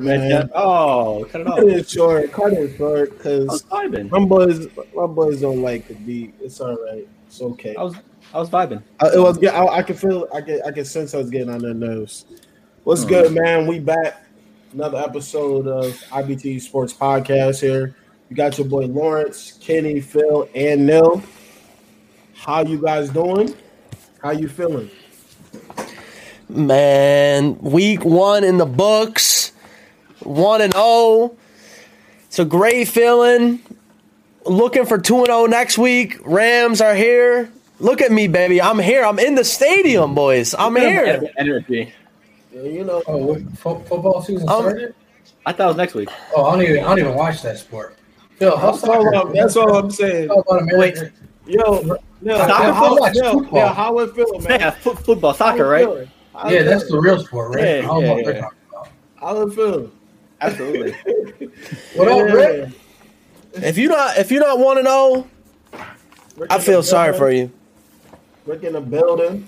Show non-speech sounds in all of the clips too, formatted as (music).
All right, man. Oh, cut it off. Cut it short. Cut it short because I was vibing. my boys, my boys don't like the beat. It's all right. It's okay. I was I was vibing. I, it was. get- I, I can feel. I can. I can sense I was getting on their nerves. What's Hmm. good, man? We back. Another episode of IBT Sports Podcast here. You got your boy Lawrence, Kenny, Phil, and Nil. How you guys doing? How you feeling? Man, week one in the books, one and zero. It's a great feeling. Looking for two and zero next week. Rams are here. Look at me, baby. I'm here. I'm in the stadium, boys. I'm here. Energy. Yeah, you know, Oh, fo- football season Um, started? I thought it was next week. Oh, I don't even I don't even watch that sport. Phil, how's that's all, soccer? I'm, that's all I'm saying. How about Yo, Nil, Soccer, how, I how, watch Nil, football. Nil, how it feeling, man? Yeah, fo- football, soccer, right? feeling? How it Yeah, that's the real sport, right? Yeah, I don't know yeah, they're yeah. talking about. How it feeling? Absolutely. (laughs) What up, Yeah. Rick? If you not if you're not one and zero, Rick I feel sorry building. for you. Rick in the building.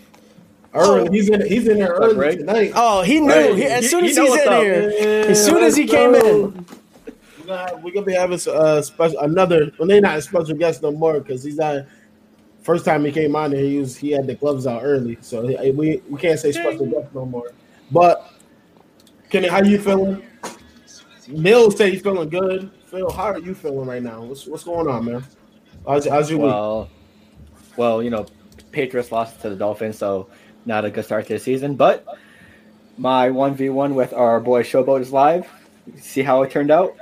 Oh. Early, he's in. He's in there early Rick? tonight. Oh, he knew. Right. He, as You- soon you as know he's what's in up. here, as soon as he came in. We're gonna, have, we're gonna be having a uh, special another. Well, they're not a special guest no more because he's not. First time he came on here, he was he had the gloves out early, so we we can't say special guest no more. But Kenny, how you feeling? Neil say he's feeling good. Phil, how are you feeling right now? What's what's going on, man? How's, how's your week? well, well, you know, Patriots lost to the Dolphins, so not a good start to the season. But my one v one with our boy Showboat is live. See how it turned out.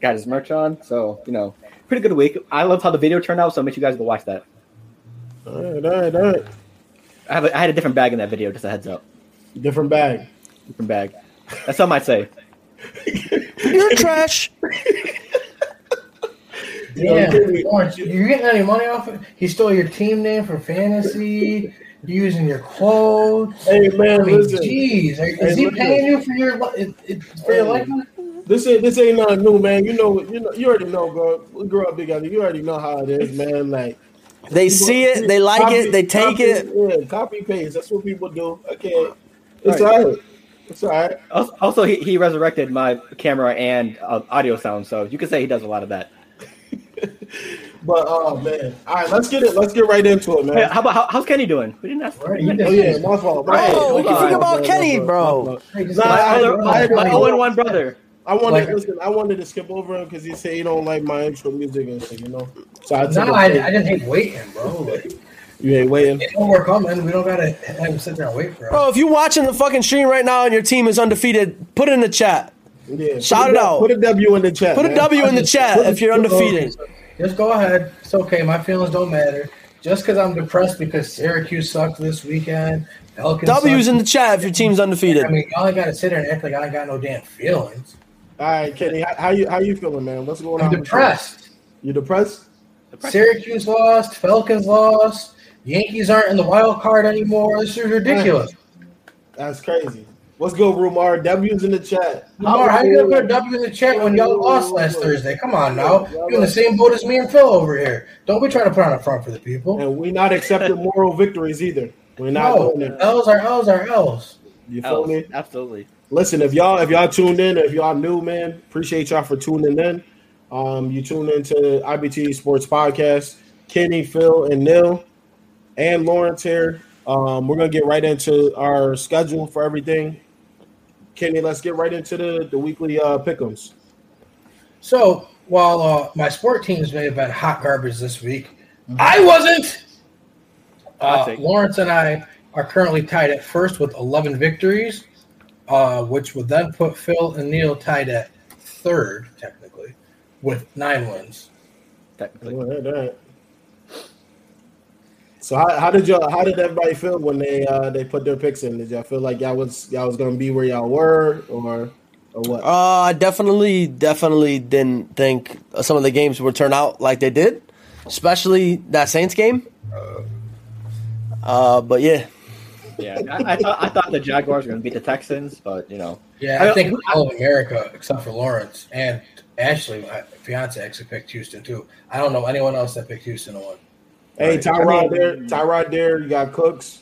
Got his merch on, so you know, pretty good week. I love how the video turned out, so make sure you guys go watch that. All right, all right, all right. I have a, I had a different bag in that video, just a heads up. Different bag. Different bag. That's something I'd say. You're trash. Damn, Kenny, Lawrence, you getting any money off it? He stole your team name for fantasy. You're using your clothes. Hey man, I mean, listen. jeez, are- Hey, is he listen. paying you for your it- it- for your likeness? This ain't this ain't nothing new, man. You know, you know, you already know, bro. We grew up together. You already know how it is, man. Like They see it, they like it, they take copy, it. Yeah, copy paste. That's what people do. Okay, it's Right. all right. It's all right. Also, also he, he resurrected my camera and uh, audio sound, so you could say he does a lot of that. (laughs) But oh man, all right. Let's get it. Let's get right into it, man. Hey, how about how, how's Kenny doing? We didn't ask. Right, you Oh yeah, my fault. My Right. fault. Oh, we can fault. think about My Kenny, bro. My fault. Hey, just Nah, like- My I- other, I- I- my I- 0 1 brother. I wanted Like- listen. I wanted to skip over him because he said he don't like my intro music and shit. You know, so I took No, a I. I didn't hate waiting, bro. Like, (laughs) You ain't waiting. they know we're coming. We don't gotta have him sit there and wait for us. Bro, if you're watching the fucking stream right now and your team is undefeated, put it in the chat. Yeah. Shout it out. Put a W in the chat. Put a man. W in the chat if you're undefeated. Just go ahead. It's okay. My feelings don't matter. Just because I'm depressed because Syracuse sucked this weekend. Elkins W's sucked. in the chat if your team's undefeated. I mean, y'all ain't gotta sit there and act like I ain't got no damn feelings. All right, Kenny. How, how you how you feeling, man? What's going I'm on? with you? depressed. You depressed? Syracuse lost. Falcons lost. Yankees aren't in the wild card anymore. This is ridiculous. That's crazy. What's good, Rumar? W's in the chat. Lamar, how you gonna put a W in the chat when y'all lost last Thursday? Come on now. You're in the same boat as me and Phil over here. Don't be trying to put on a front for the people. And we not accepting moral victories either. We're not No, doing it. L's are L's are L's. You feel Else, me? Absolutely. Listen, if y'all if y'all tuned in, if y'all new, man, appreciate y'all for tuning in. Um, you tune into IBT Sports Podcast. Kenny, Phil, and Nil, and Lawrence here. Um, we're gonna get right into our schedule for everything. Kenny, let's get right into the the weekly uh, pickums. So while uh, my sport teams may have been hot garbage this week, I wasn't. Uh, Lawrence and I are currently tied at first with 11 victories, uh, which would then put Phil and Neil tied at third, technically, with nine wins. Technically. All right, all right. So how, how did y'all how did everybody feel when they uh they put their picks in? Did y'all feel like y'all was y'all was gonna be where y'all were or or what? Uh, I definitely, definitely didn't think some of the games would turn out like they did, especially that Saints game. Uh, but yeah, Yeah, I, I, thought, I thought the Jaguars were going to beat the Texans, but you know, Yeah, I- I think all of America, except for Lawrence and Ashley, my fiance, actually picked Houston too. I don't know anyone else that picked Houston to win. Hey. Tyrod I mean- there, Tyrod there. You got Cooks.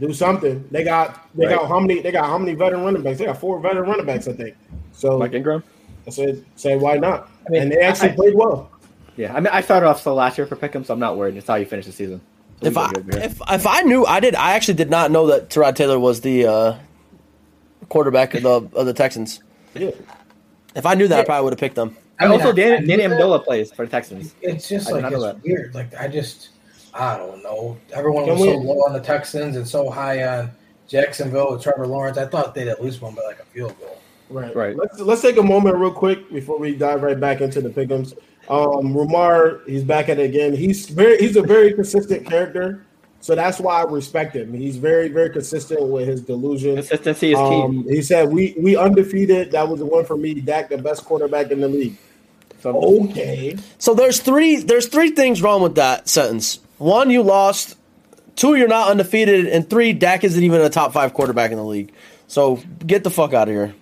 do something. They got they Right. got how many they got how many veteran running backs? They got four veteran running backs, I think. So Mike Ingram. I said, say why not? I mean, and they actually I- played well. Yeah, I mean, I started off slow last year for Pick'em, so I'm not worried. It's how you finish the season. So If I go good here. if if I knew I did I actually did not know that Tyrod Taylor was the uh, quarterback of the of the Texans. Yeah. If I knew that, I probably would have picked them. I mean, also, I- I Danny, knew Danny. Amendola plays for the Texans. It's just I did like not it's know that. weird. Like I just, I don't know. Everyone Can was so low on the Texans and so high on Jacksonville with Trevor Lawrence. I thought they'd at least won by like a field goal. Right. Right. Let's let's take a moment real quick before we dive right back into the pickums. Um Rumar, he's back at it again. He's very he's a very consistent character. So that's why I respect him. He's very, very consistent with his delusion. Consistency is key. Um, he said we we undefeated. That was the one for me. Dak, the best quarterback in the league. so, Okay. So there's three there's three things wrong with that sentence. One, you lost. Two, you're not undefeated, and three, Dak isn't even a top five quarterback in the league. So get the fuck out of here.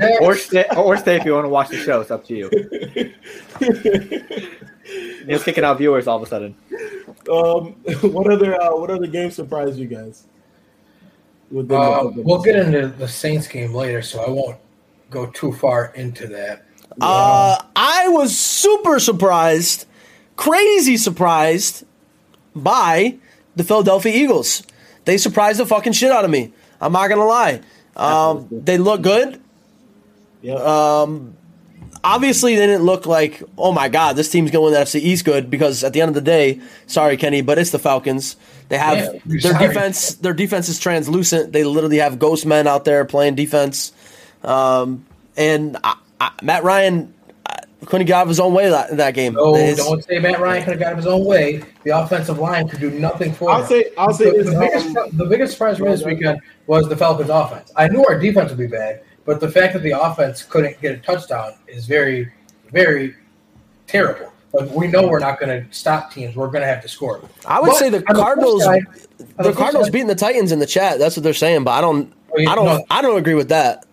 (laughs) or stay, or stay if you want to watch the show. It's up to you. (laughs) Just kicking out viewers all of a sudden. Um, (laughs) what other uh, what other game surprised you guys? Within Uh, we'll get into the Saints game later, so I won't go too far into that. Uh, I was super surprised, crazy surprised by the Philadelphia Eagles. They surprised the fucking shit out of me. I'm not gonna lie. Um, they look good. Yep. Obviously, they didn't look like, oh my god, this team's going to win the NFC East good because at the end of the day, sorry Kenny, but it's the Falcons. They have Yeah, their sorry. defense. Their defense is translucent. They literally have ghost men out there playing defense. Um, and I, I, Matt Ryan uh, couldn't get out of his own way that, that game. No, It's- don't say Matt Ryan could have got his own way. The offensive line could do nothing for I'll him. say I'll say the, this. the biggest, um, the biggest surprise for me this weekend was the Falcons' offense. I knew our defense would be bad, but the fact that the offense couldn't get a touchdown is very, very terrible. Like we know we're not going to stop teams; we're going to have to score. I would But say the Cardinals. side- the Cardinals side, beating the Titans in the chat. That's what they're saying, but I don't. Oh, I don't. no. I don't agree with that.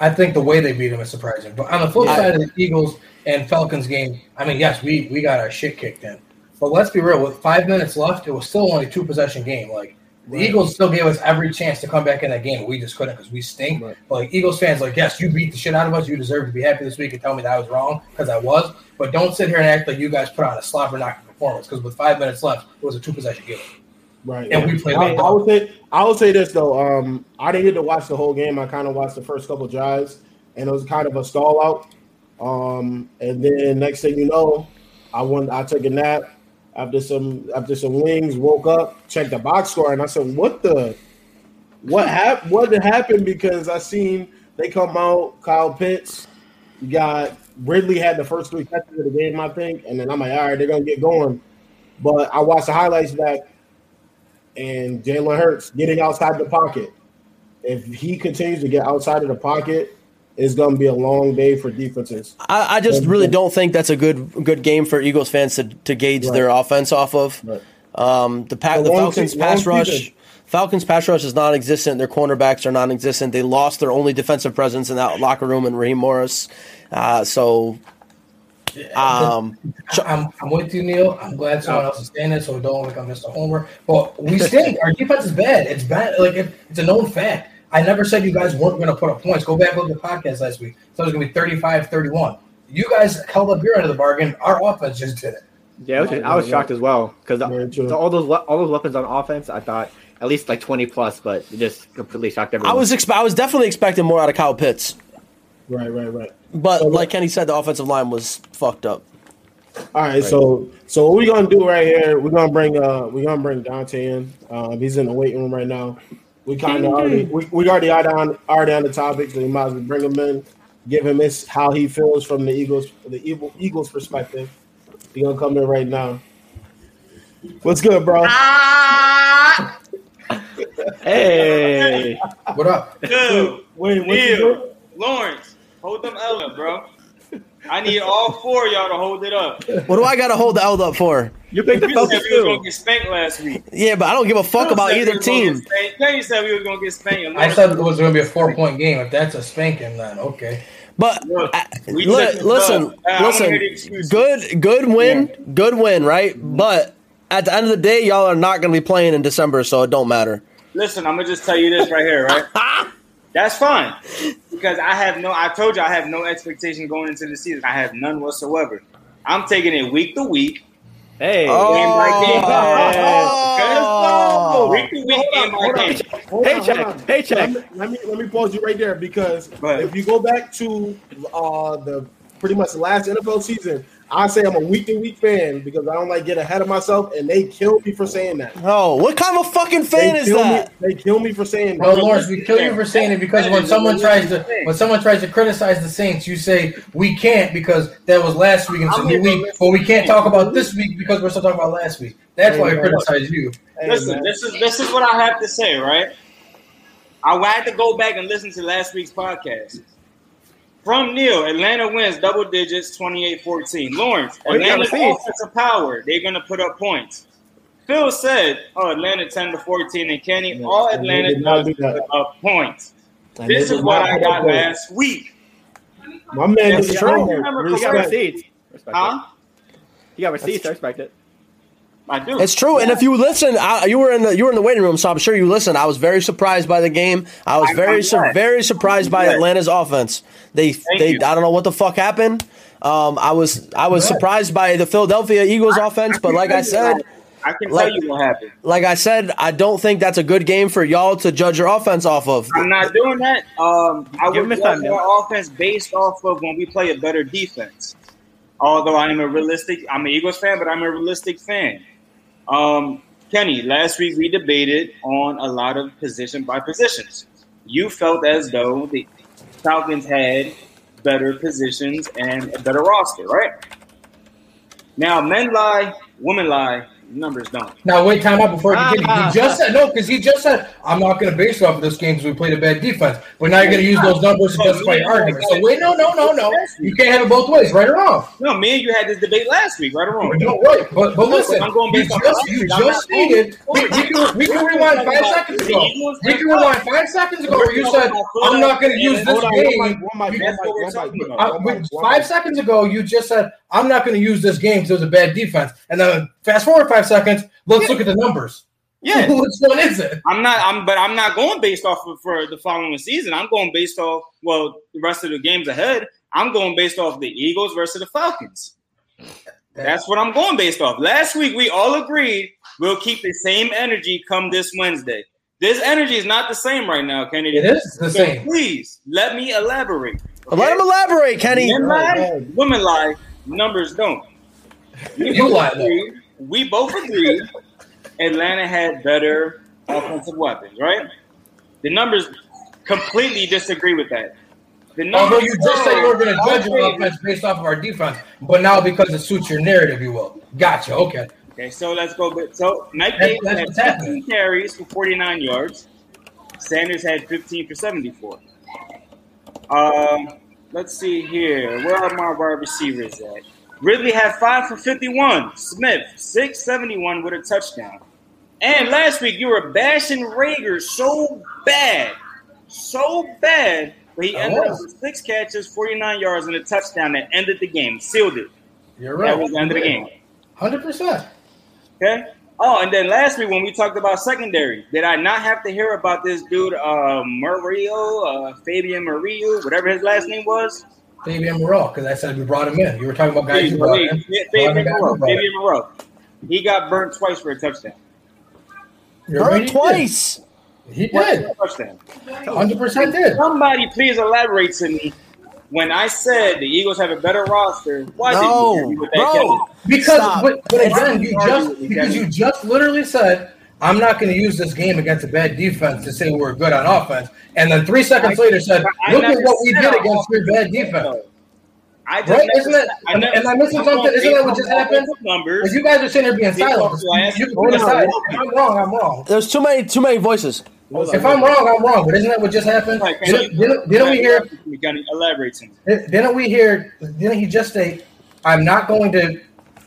I think the way they beat them is surprising. But on the flip Yeah. side of the Eagles and Falcons game, I mean, yes, we we got our shit kicked in. But let's be real. With five minutes left, it was still only a two possession game. Like the Right. Eagles still gave us every chance to come back in that game. We just couldn't because we stink. Right. But like Eagles fans, like, yes, you beat the shit out of us. You deserve to be happy this week and tell me that I was wrong because I was. But don't sit here and act like you guys put on a slobber knocking performance because with five minutes left, it was a two possession game. Right. And we played I, I would say I would say this though. Um, I didn't get to watch the whole game. I kind of watched the first couple drives, and it was kind of a stall out. Um, and then next thing you know, I went. I took a nap after some after some wings. Woke up, checked the box score, and I said, "What the? What happened? What did happen?" Because I seen they come out. Kyle Pitts, got Ridley had the first three catches of the game, I think, and then I'm like, all right, they're gonna get going. But I watched the highlights back and Jalen Hurts getting outside the pocket. If he continues to get outside of the pocket, it's going to be a long day for defenses. I, I just really don't think that's a good good game for Eagles fans to, to gauge Right. their offense off of. Right. Um, the pa- A the Falcons se- pass rush. season. Falcons pass rush is non-existent. Their cornerbacks are non-existent. They lost their only defensive presence in that locker room in Raheem Morris. Uh, so, um, I'm, I'm with you, Neil. I'm glad someone else is saying it, so it don't look like I'm just a homer. But we (laughs) stink. Our defense is bad. It's bad. Like it, it's a known fact. I never said you guys weren't going to put up points. Go back and look at the podcast last week. So it was going to be 35 31. You guys held up your end of the bargain. Our offense just did it. Yeah, I was, I was shocked as well because Very all those all those weapons on offense, I thought at least like twenty plus, but it just completely shocked everyone. I was expe- I was definitely expecting more out of Kyle Pitts, Right, right, right. but So- like Kenny said, the offensive line was fucked up. All right, so so what we're gonna do right here? We're gonna bring uh we're gonna bring Dante in. Um, he's in the waiting room right now. We kind of already we, we already are on already on the topic, so we might as well bring him in, give him his how he feels from the Eagles the Eagles perspective. He gonna come in right now. What's good, bro? Ah. (laughs) hey, What up? Dude, Wait, what you? Neil, Lawrence, hold them L up, bro. I need all four of y'all to hold it up. What do I got to hold the L up for? you picked the You said Falcons we was get spanked last week. Yeah, but I don't give a fuck about said we either team. get spanked. Kenny said we were gonna get spanked. I said it was going to be a four point game. If that's a spanking, then okay. But Look, I- we li- listen. Uh, listen. hear the excuses. Good, good win, good win, right? But at the end of the day, y'all are not going to be playing in December, so it don't matter. Listen, I'm gonna just tell you this right here, right? (laughs) That's fine because I have no. I told you I have no expectation going into the season. I have none whatsoever. I'm taking it week to week, Hey. Oh. game by game. Oh. Week to week, game by game. Hold Hey, check. Hey, check. Let me, let me let me pause you right there because if you go back to uh, the pretty much the last NFL season, I say I'm a week to week fan because I don't like get ahead of myself, and they kill me for saying that. Oh, what kind of fucking fan they is that? Me, they kill me for saying No, that. Lawrence, we kill you for saying it because when someone tries to when someone tries to criticize the Saints, you say we can't because that was last week and it's a new week, but we can't talk about this week because we're still talking about last week. That's why I criticize you. Listen, this is this is what I have to say, right? I had to go back and listen to last week's podcast. From Neil, Atlanta wins double digits, 28-14. Lawrence, Oh, you got Atlanta's offensive power, they're gonna put up points. Phil said, "Oh, Atlanta 10 to 14," and Kenny, Yeah, all Atlanta did not does is do that. put up points. And This is what I got up points. last week. My man is true. strong. Remember, You got receipts. Respect Huh? it. You got receipts. I respect it. I do. It's true, and if you listen, I, you were in the you were in the waiting room, so I'm sure you listened. I was very surprised by the game. I was I- very I'm su- very surprised by. Atlanta's offense. They they you. I don't know what the fuck happened. Um, I was I was surprised by the Philadelphia Eagles offense, but like I said, I can like- tell you what happened. like I said, I don't think that's a good game for y'all to judge your offense off of. I'm not doing that. Um, I Give would him time, judge our offense based off of when we play a better defense. Although I am a realistic, I'm an Eagles fan, but I'm a realistic fan. Um, Kenny, last week we debated on a lot of position by positions. You felt as though the Falcons had better positions and a better roster, right? Now, men lie, women lie, numbers don't. Now wait, time out before you continue. Ah. He just said no because he just said I'm not going to base it off of this game because we played a bad defense. But now you're going to use those numbers to justify your argument. So wait, no, no, no, no. You can't have it both ways, right or wrong. No, me and you had this debate last week, right or wrong? No, right, but but listen, I'm going you based on just you just stated we, we can we can rewind five seconds ago. We can rewind five seconds ago where you said I'm not going to use this Hold on, one mic, game. one mic, one That's what we're mic, talking one mic, about. One wait, mic, one five seconds ago, you just said I'm not going to use this game because it was a bad defense, and then fast forward five seconds. Let's look at the numbers. Yeah, (laughs) Which one is it? I'm not. I'm, but I'm not going based off of for the following season. I'm going based off well the rest of the games ahead. I'm going based off the Eagles versus the Falcons. That's what I'm going based off. Last week we all agreed we'll keep the same energy come this Wednesday. This energy is not the same right now, Kennedy. It is the So same. please let me elaborate. Let him elaborate, Kenny. Men lie, right. women lie, numbers don't. We You both agreed- We both agreed Atlanta had better offensive weapons, right? The numbers completely disagree with that. The Although you just said you were going to judge your offense based off of our defense, but now because it suits your narrative, you will. Gotcha. Okay. Okay, so let's go. So Mike Davis had what's happening. 15 carries for 49 yards. Sanders had 15 for 74. Um, let's see here. Where are my wide receivers at? Ridley had five for 51. Smith, 671 with a touchdown. And last week you were bashing Reagor so bad, so bad, but he ended up with six catches, 49 yards, and a touchdown that ended the game, sealed it. You're right. That was the end of the game. 100%. Okay. Oh, and then lastly, when we talked about secondary, did I not have to hear about this dude, uh, Murillo, uh, Fabian Murillo, whatever his last name was? Fabian Moreau, because I said we brought him in. You were talking about guys you brought in. Fabian Brought Moreau. you brought in. Fabian Moreau. He got burnt twice for a touchdown. You're right, Burnt he did. twice. He did. Touchdown. 100% did. Somebody please elaborate to me. When I said the Eagles have a better roster, why No, did you agree with that? bro. Kevin? Because, Stop. but, but again, you just because you just literally said I'm not going to use this game against a bad defense to say we're good on offense, and then three seconds later said, I "Look at what we did against your bad defense." though. I just right? Isn't it- said- I am- never am I missing said something? Isn't that what just happened? Numbers. Because you guys are sitting here being Based silent. off last- You can Hold put on, aside. hold I'm wrong, I'm wrong. There's too many too many voices. If I'm wrong, I'm wrong. But isn't that what just happened? Like, Didn't, didn't, didn't we hear? We got to elaborate. Didn't we hear? Didn't he just say, "I'm not going to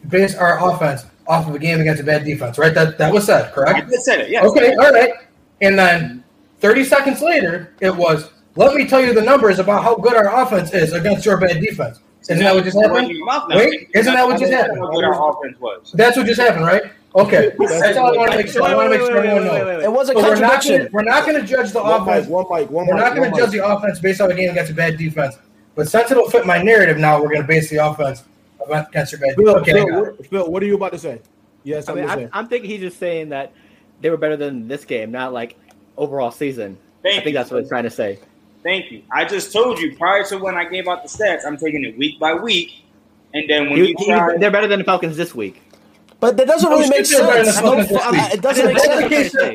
base our offense off of a game against a bad defense"? Right? That that was said, I correct? just said it. Yes. Okay, all right. And then 30 seconds later, it was, "Let me tell you the numbers about how good our offense is against your bad defense." Isn't that what just happened? Wait, isn't that what just happened? What our offense was. That's what just happened, right? Okay, that's all I want to make sure. I want to make sure everyone knows. It was a so contradiction. we're not going to judge the One mic, offense. one mic, one We're not going to judge mic. the offense based on a game against a bad defense. But since it'll fit my narrative now, we're going to base the offense against a bad Phil, defense. Okay, I Phil, got it. what, Phil, what are you about to say? Yes, I I'm mean. I'm, I'm thinking he's just saying that they were better than this game, not like overall season. Thank I think you. that's what he's trying to say. Thank you. I just told you prior to when I gave out the stats, I'm taking it week by week, and then when He- you try, they're better than the Falcons this week. But that doesn't really oh, make shit, better than sense. the Falcons No, this week. it doesn't make sense.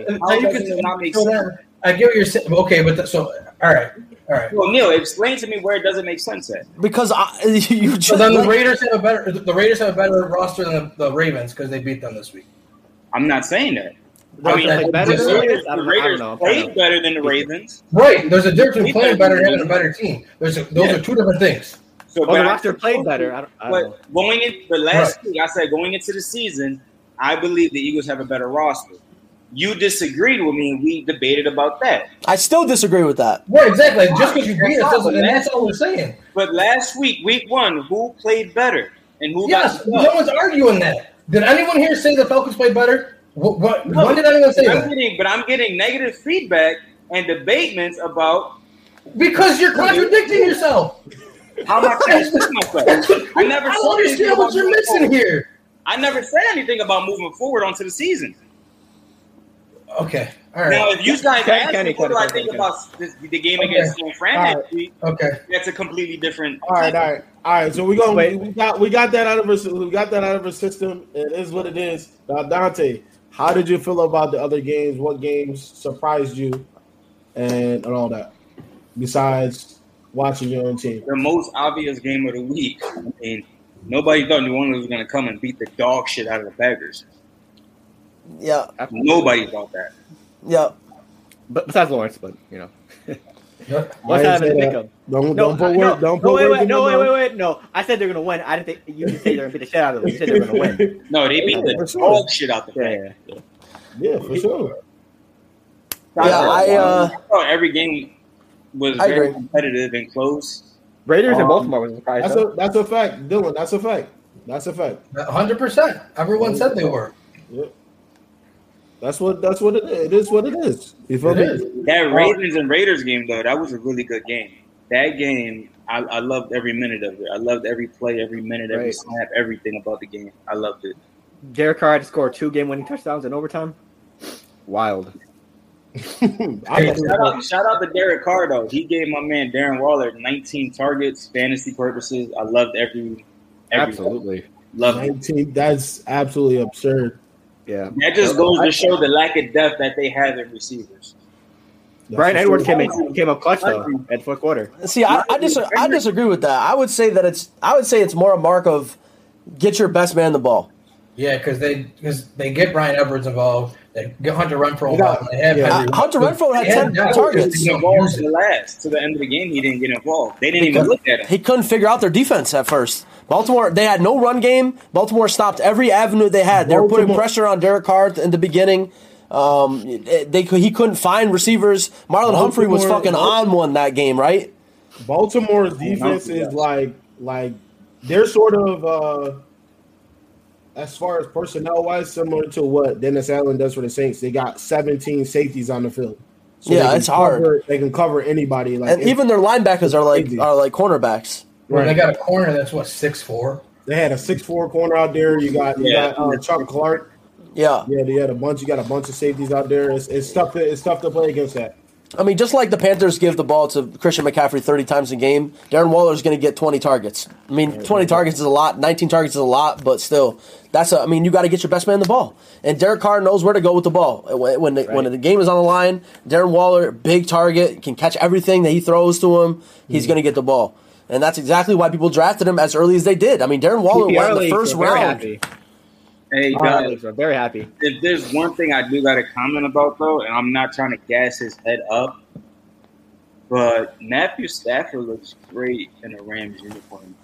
what I'm so you can not make so sense? I get what you're saying. Okay, but th- so all right, all right. well, Neil, explain to me where it doesn't make sense at. Because I, (laughs) you just So then the Raiders have a better the Raiders have a better roster than the, the Ravens because they beat them this week. I'm not saying that. They I mean, play the better the Raiders, I the don't know. Raiders know. I'm trying played better than the Ravens. Right. There's a difference between playing better and having a better team. There's a, those Yeah. are two different things. So, but the I roster played better. I don't, I don't know. But going in, but last week I said going into the season, I believe the Eagles have a better roster. You disagreed with me, and we debated about that. I still disagree with that. Right, exactly. Just because you beat us That's doesn't, and that's all we're saying. But last week, week one, who played better and who Yes, got no one's arguing that. Did anyone here say the Falcons played better? What? what No. when did anyone say I'm that? getting, but I'm getting negative feedback and debatements about Because you're contradicting yourself. how much I (laughs) express myself. I never I said don't anything understand what about you're moving missing forward. here. I never said anything about moving forward onto the season. Okay. All right. Now, if you guys Kenny, ask Kenny, me what do I think Kenny, about this, the game Okay. against San Fran right. week, Okay. that's a completely different. All right, all right, all right. So we're going to Wait. we got we got that out of our we got that out of our system. It is what it is. Now, Dante, how did you feel about the other games? What games surprised you, and, and all that? Besides watching your own team, The most obvious game of the week. I mean, nobody thought New Orleans was going to come and beat the dog shit out of the Packers. Yeah, Nobody thought that. yeah. But besides Lawrence, but you know, Yep. What's happening didn't to say pick that. Don't No, don't put I- word, no, don't no, wait, wait, in no, wait, wait, wait, no. I said they're gonna win. I didn't think you didn't say they're gonna beat the shit out of them. You said they're gonna win. (laughs) No, they beat Yeah, the for sure. dog shit out the Yeah, Packers. yeah, yeah. Yeah, for sure. Yeah, I, uh, I thought every game was I very agree. competitive and close. Raiders and Um, Baltimore was a surprise. That's though. a that's a fact, Dylan. That's a fact. That's a fact. hundred percent. Everyone said they were. Yeah. That's what that's what it is. It is what it is. You feel It me? is. That uh, Ravens and Raiders game, though, that was a really good game. That game, I, I loved every minute of it. I loved every play, every minute, every Right. snap, everything about the game. I loved it. Derek Carr had to score two game-winning touchdowns in overtime. Wild. (laughs) Hey, Shout out, shout out to Derek Carr, though. He gave my man Darren Waller 19 targets, fantasy purposes. I loved every, every Absolutely. Loved it. 19, that's absolutely absurd. Yeah. That just goes to show the lack of depth that they have in receivers. That's Bryan Edwards came in, came up clutch though at fourth quarter. See, I, I, dis- I disagree with that. I would say that it's I would say it's more a mark of get your best man the ball. Yeah, because they because they get Bryan Edwards involved. They get Hunter Renfrow You got- involved. They have yeah. Uh, Hunter Renfrow had 10 depth, targets. He involved use to the last. To the end of the game, he didn't get involved. They didn't even look at him. He couldn't figure out their defense at first. Baltimore, they had no run game. Baltimore stopped every avenue they had. They were putting pressure on Derek Carr in the beginning. Um, they could, he couldn't find receivers. Marlon Humphrey was fucking on one that game, right? Baltimore's defense is like like they're sort of uh as far as personnel wise, similar to what Dennis Allen does for the Saints. They got 17 safeties on the field. Yeah, they can it's hard. They can cover anybody. Like And even their linebackers are like are like cornerbacks. Well, Right. They got a corner that's what six four. they had a six four corner out there. You got you Yeah. got uh, Chuck Clark. Yeah, Yeah, they had a bunch. You got a bunch of safeties out there. It's, it's tough. To, it's tough to play against that. I mean, just like the Panthers give the ball to Christian McCaffrey 30 times a game, Darren Waller is going to get 20 targets. I mean, 20 targets is a lot, 19 targets is a lot, but still, that's a, I mean, you got to get your best man the ball. And Derek Carr knows where to go with the ball. When, when, the, when the game is on the line, Darren Waller, big target, can catch everything that he throws to him, he's going to get the ball. And that's exactly why people drafted him as early as they did. I mean, Darren Waller PPR went in the first very round. happy. Hey, guys, leagues were very happy. if there's one thing I do got to comment about though, and I'm not trying to gas his head up, but Matthew Stafford looks great in a Rams uniform.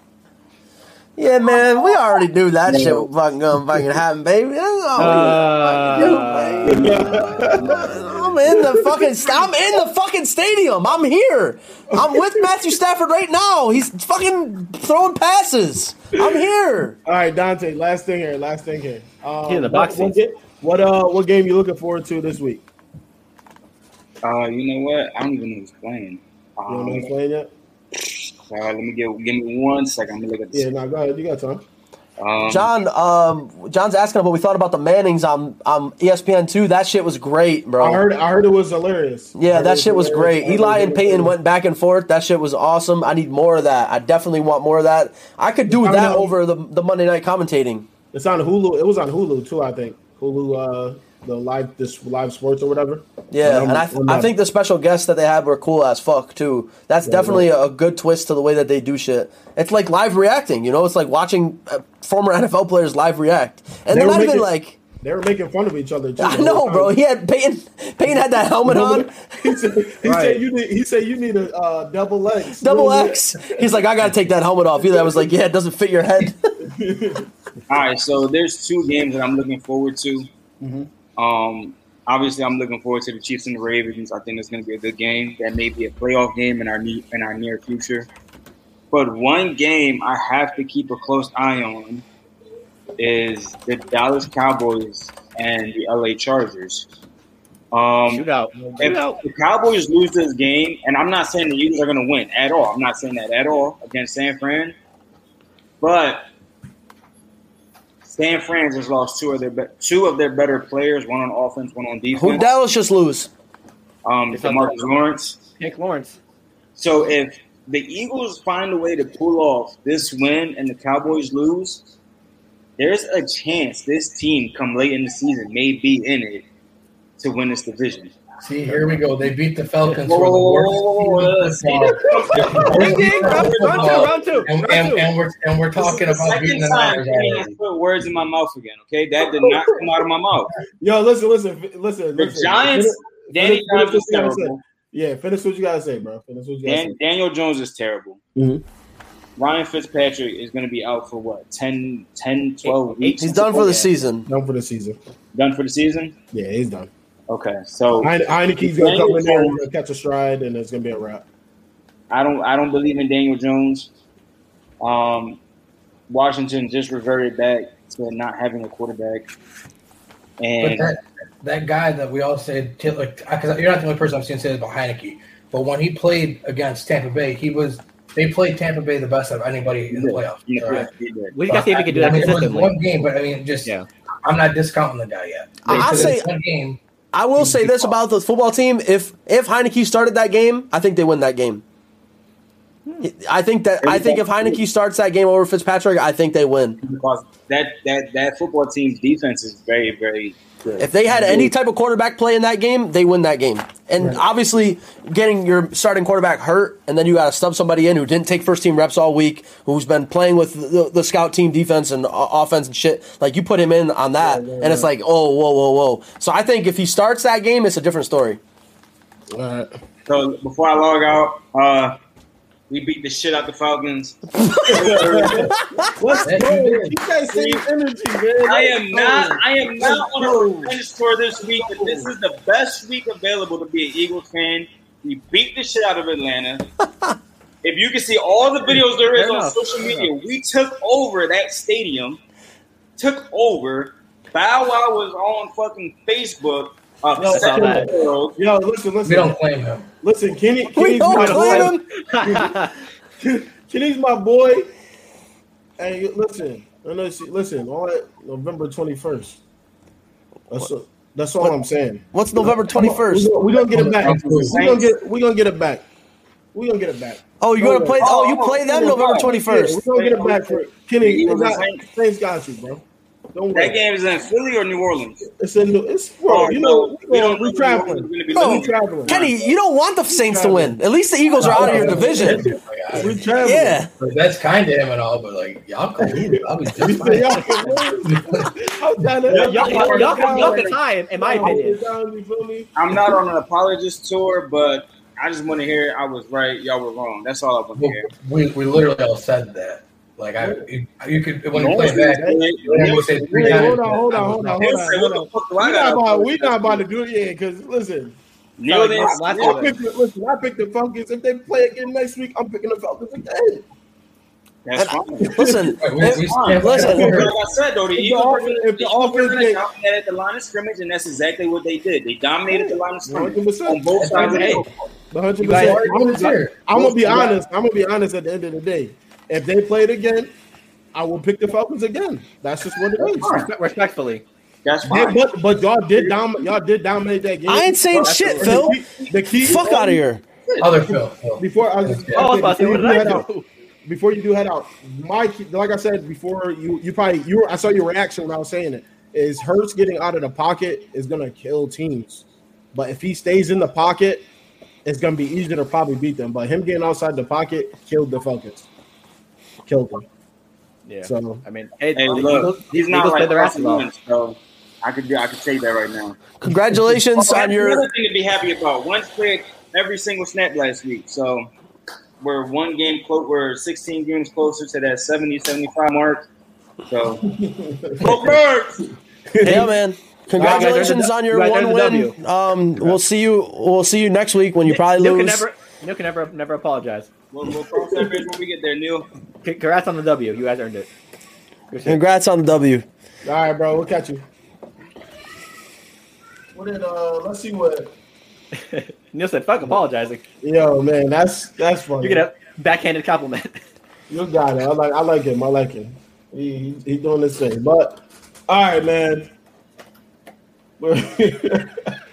Yeah, man, we already knew that shit was fucking gonna fucking happen, baby. That's all we Uh, fucking knew, baby. I'm I'm in the fucking. I'm in the fucking stadium. I'm here. I'm with Matthew Stafford right now. He's fucking throwing passes. I'm here. All right, Dante. Last thing here. Last thing here. Um, in the box What, what, seats. uh? What game you looking forward to this week? Uh, you know what? I don't even know who's playing. You Um, don't know who's playing yet? Uh, let me give give me one second. I'm gonna look at this. Yeah, this. no. Go ahead. You got time. Um, John, um, John's asking what we thought about the Mannings on on ESPN two. That shit was great, bro. I heard. I heard it was hilarious. Yeah, that it shit was hilarious. great. Eli and Peyton went back and forth. That shit was awesome. I need more of that. I definitely want more of that. I could do that over the the Monday night commentating. It's on Hulu. It was on Hulu too. I think Hulu. Uh, the live this live sports or whatever. Yeah, I'm- and I, I'm I think the special guests that they had were cool as fuck too. That's definitely a good twist to the way that they do shit. It's like live reacting, you know. It's like watching uh, former (laughs) NFL players live react, and They they're were not even like. they were making fun of each other. Too, I know, bro. He had Peyton. Peyton had that helmet on, (laughs) he said, he Right. said you need. He said you need a uh, double X. (laughs) double X. He's like, I gotta take that helmet off. Either I was like, yeah, it doesn't fit your head. All right, so there's two games that I'm looking forward to. Um, obviously, I'm looking forward to the Chiefs and the Ravens. I think it's going to be a good game. That may be a playoff game in our ne- in our near future. But one game I have to keep a close eye on is the Dallas Cowboys and the LA Chargers. Um, Shootout. if Shootout. the Cowboys lose this game, and I'm not saying the Eagles are going to win at all. I'm not saying that at all against San Fran, but San Fran just lost two of their be- two of their better players, one on offense, one on defense. Who. Dallas just lose? Um, It's on Demarcus Lawrence. Tank Lawrence. So if the Eagles find a way to pull off this win and the Cowboys lose, there's a chance this team come late in the season may be in it to win this division. See, here we go. They beat the Falcons. Whoa, the whoa, worst whoa, whoa, whoa, team in let's see. football. Ding, ding, round two, round two, round two, And, round and, two. and we're and we're talking This the about beating the second time Niners Kenny put words in my mouth again. Okay, that did not come out of my mouth. Yo, listen, listen, listen. The listen. Giants, Finish- Danny finish Jones what is you gotta say. terrible. Yeah, finish what you gotta say, bro. Finish what you gotta Dan, say. Daniel Jones is terrible. Mhm. Ryan Fitzpatrick is going to be out for what 10, 10 12 weeks. He's done for the season. Done for the season. Done for the season. Yeah, he's done. Okay, so Heine- Heinicke's gonna come in there and gonna catch a stride, and it's gonna be a wrap. I don't I don't believe in Daniel Jones. Um, Washington just reverted back to not having a quarterback, But and that, that guy that we all said like, because you're not the only person I've seen say this about Heinicke. But when he played against Tampa Bay, he was they played Tampa Bay the best of anybody in the playoffs. Yeah, all right? he did. We gotta see if we can do I that mean, it consistently. one game, but I mean, just Yeah. I'm not discounting the guy yet. I- I'll say- it's one game. I will say this about the football team: if if Heinicke started that game, I think they win that game. I think that I think if Heinicke starts that game over Fitzpatrick, I think they win. because that that that football team's defense is very very good. If they had any type of quarterback play in that game, they win that game. And obviously, getting your starting quarterback hurt, and then you got to stub somebody in who didn't take first team reps all week, who's been playing with the, the scout team defense and o- offense and shit. Like you put him in on that, and it's like, oh, whoa, whoa, whoa. So I think if he starts that game, it's a different story. All right. So before I log out, uh, we beat the shit out the Falcons. (laughs) Let's That you. You guys same energy, man. I am not. I am not on a revenge tour this week. But this is the best week available to be an Eagles fan. We beat the shit out of Atlanta. (laughs) if you can see all the videos there is Fair on enough. social media, we took over that stadium. Took over. Bow Wow was on fucking Facebook. Uh, Yo, second saw in. Yo, listen, listen, We don't claim him. listen. Kenny, We Kenny's don't my claim boy. him. (laughs) Kenny's my boy. Hey, listen, I know she- listen. All that November twenty first. That's that's all I'm saying. What's November twenty first? We gonna get it back. We gonna get we gonna get it back. We gonna get it back. Oh, you're gonna play? Oh, you play them Oh, November twenty first. Yeah, first. we gonna get it back for Kenny. Eagles we and got- Saints. Saints got you, bro. Don't That game is in Philly or New Orleans. It's in the it's bro. Oh, you know we don't we know traveling. be No. We traveling. Kenny, you don't want the Saints to win. At least the Eagles are out of your division. (laughs) We traveling. Yeah. That's kind of him and all, but like y'all can win. I'll be just say fine. y'all can win. (laughs) I'm trying to- Y'all, y'all, y'all, y'all, can- y'all can tie, in my opinion. You feel me? I'm not on an apologist tour, but I just want to hear I was right, y'all were wrong. That's all I want to hear. We, we literally all said that. Like I, you, you could when you play back. said that. When we said three Wait, times, hold on, hold on, hold on, hold on. "What Hold the on. fuck do We I not about we not about to do it, yeah. Because listen, Neil Sorry, didn't- I week. picked the, listen, I picked the Falcons. If they play again next week, I'm picking the Falcons again. That's fine. (laughs) Listen, Wait, we- we if- listen. Like I said, though, the If the Eagles were offense- if the the Eagles were offense gonna at the line of scrimmage, and that's exactly what they did. They dominated the line of scrimmage 100%. on both sides of the Hey. ball. 100. You guys- percent I'm, Arguments here. I'm gonna be honest. I'm gonna be honest. At the end of the day, if they played again, I will pick the Falcons again. That's just what it is. Respe- Respectfully, That's Yeah, fine. but but y'all did dom- y'all did dominate that game. I ain't saying But- shit, the Phil. key- The key, Fuck out of here. Other Phil. Phil. Before I was, Yeah. oh, I was about to say, what before you did head I out, do? before you do head out, my like I said before, you you probably you were, I saw your reaction when I was saying it. Is Hurts getting out of the pocket is gonna kill teams, but if he stays in the pocket, it's gonna be easier to probably beat them. But him getting outside the pocket killed the Falcons, killed them. Yeah. So I mean, hey, Hey, look, he's not like played their asses Carson off. So I could I could say that right now. Congratulations Oh, on your. another thing to be happy about. one played every single snap last week, so we're one game close. We're 16 games closer to that 70, 75 mark. So, (laughs) go Birds! Yeah, man. Congratulations You guys on your earned one win. Um, we'll see you. We'll see you next week when you probably Neil lose. Can never, Neil can never, never apologize. We'll, we'll cross that bridge when we get there, Neil. C- Congrats on the W. You guys earned it. Good. Congrats on the W. all right, bro, we'll catch you. What did uh? Let's see what. (laughs) Neil said, "Fuck apologizing." Yo, man, that's that's funny. You get a backhanded compliment. (laughs) You got it. I like I like him. I like him. He he, he doing his thing. But all right, man. (laughs)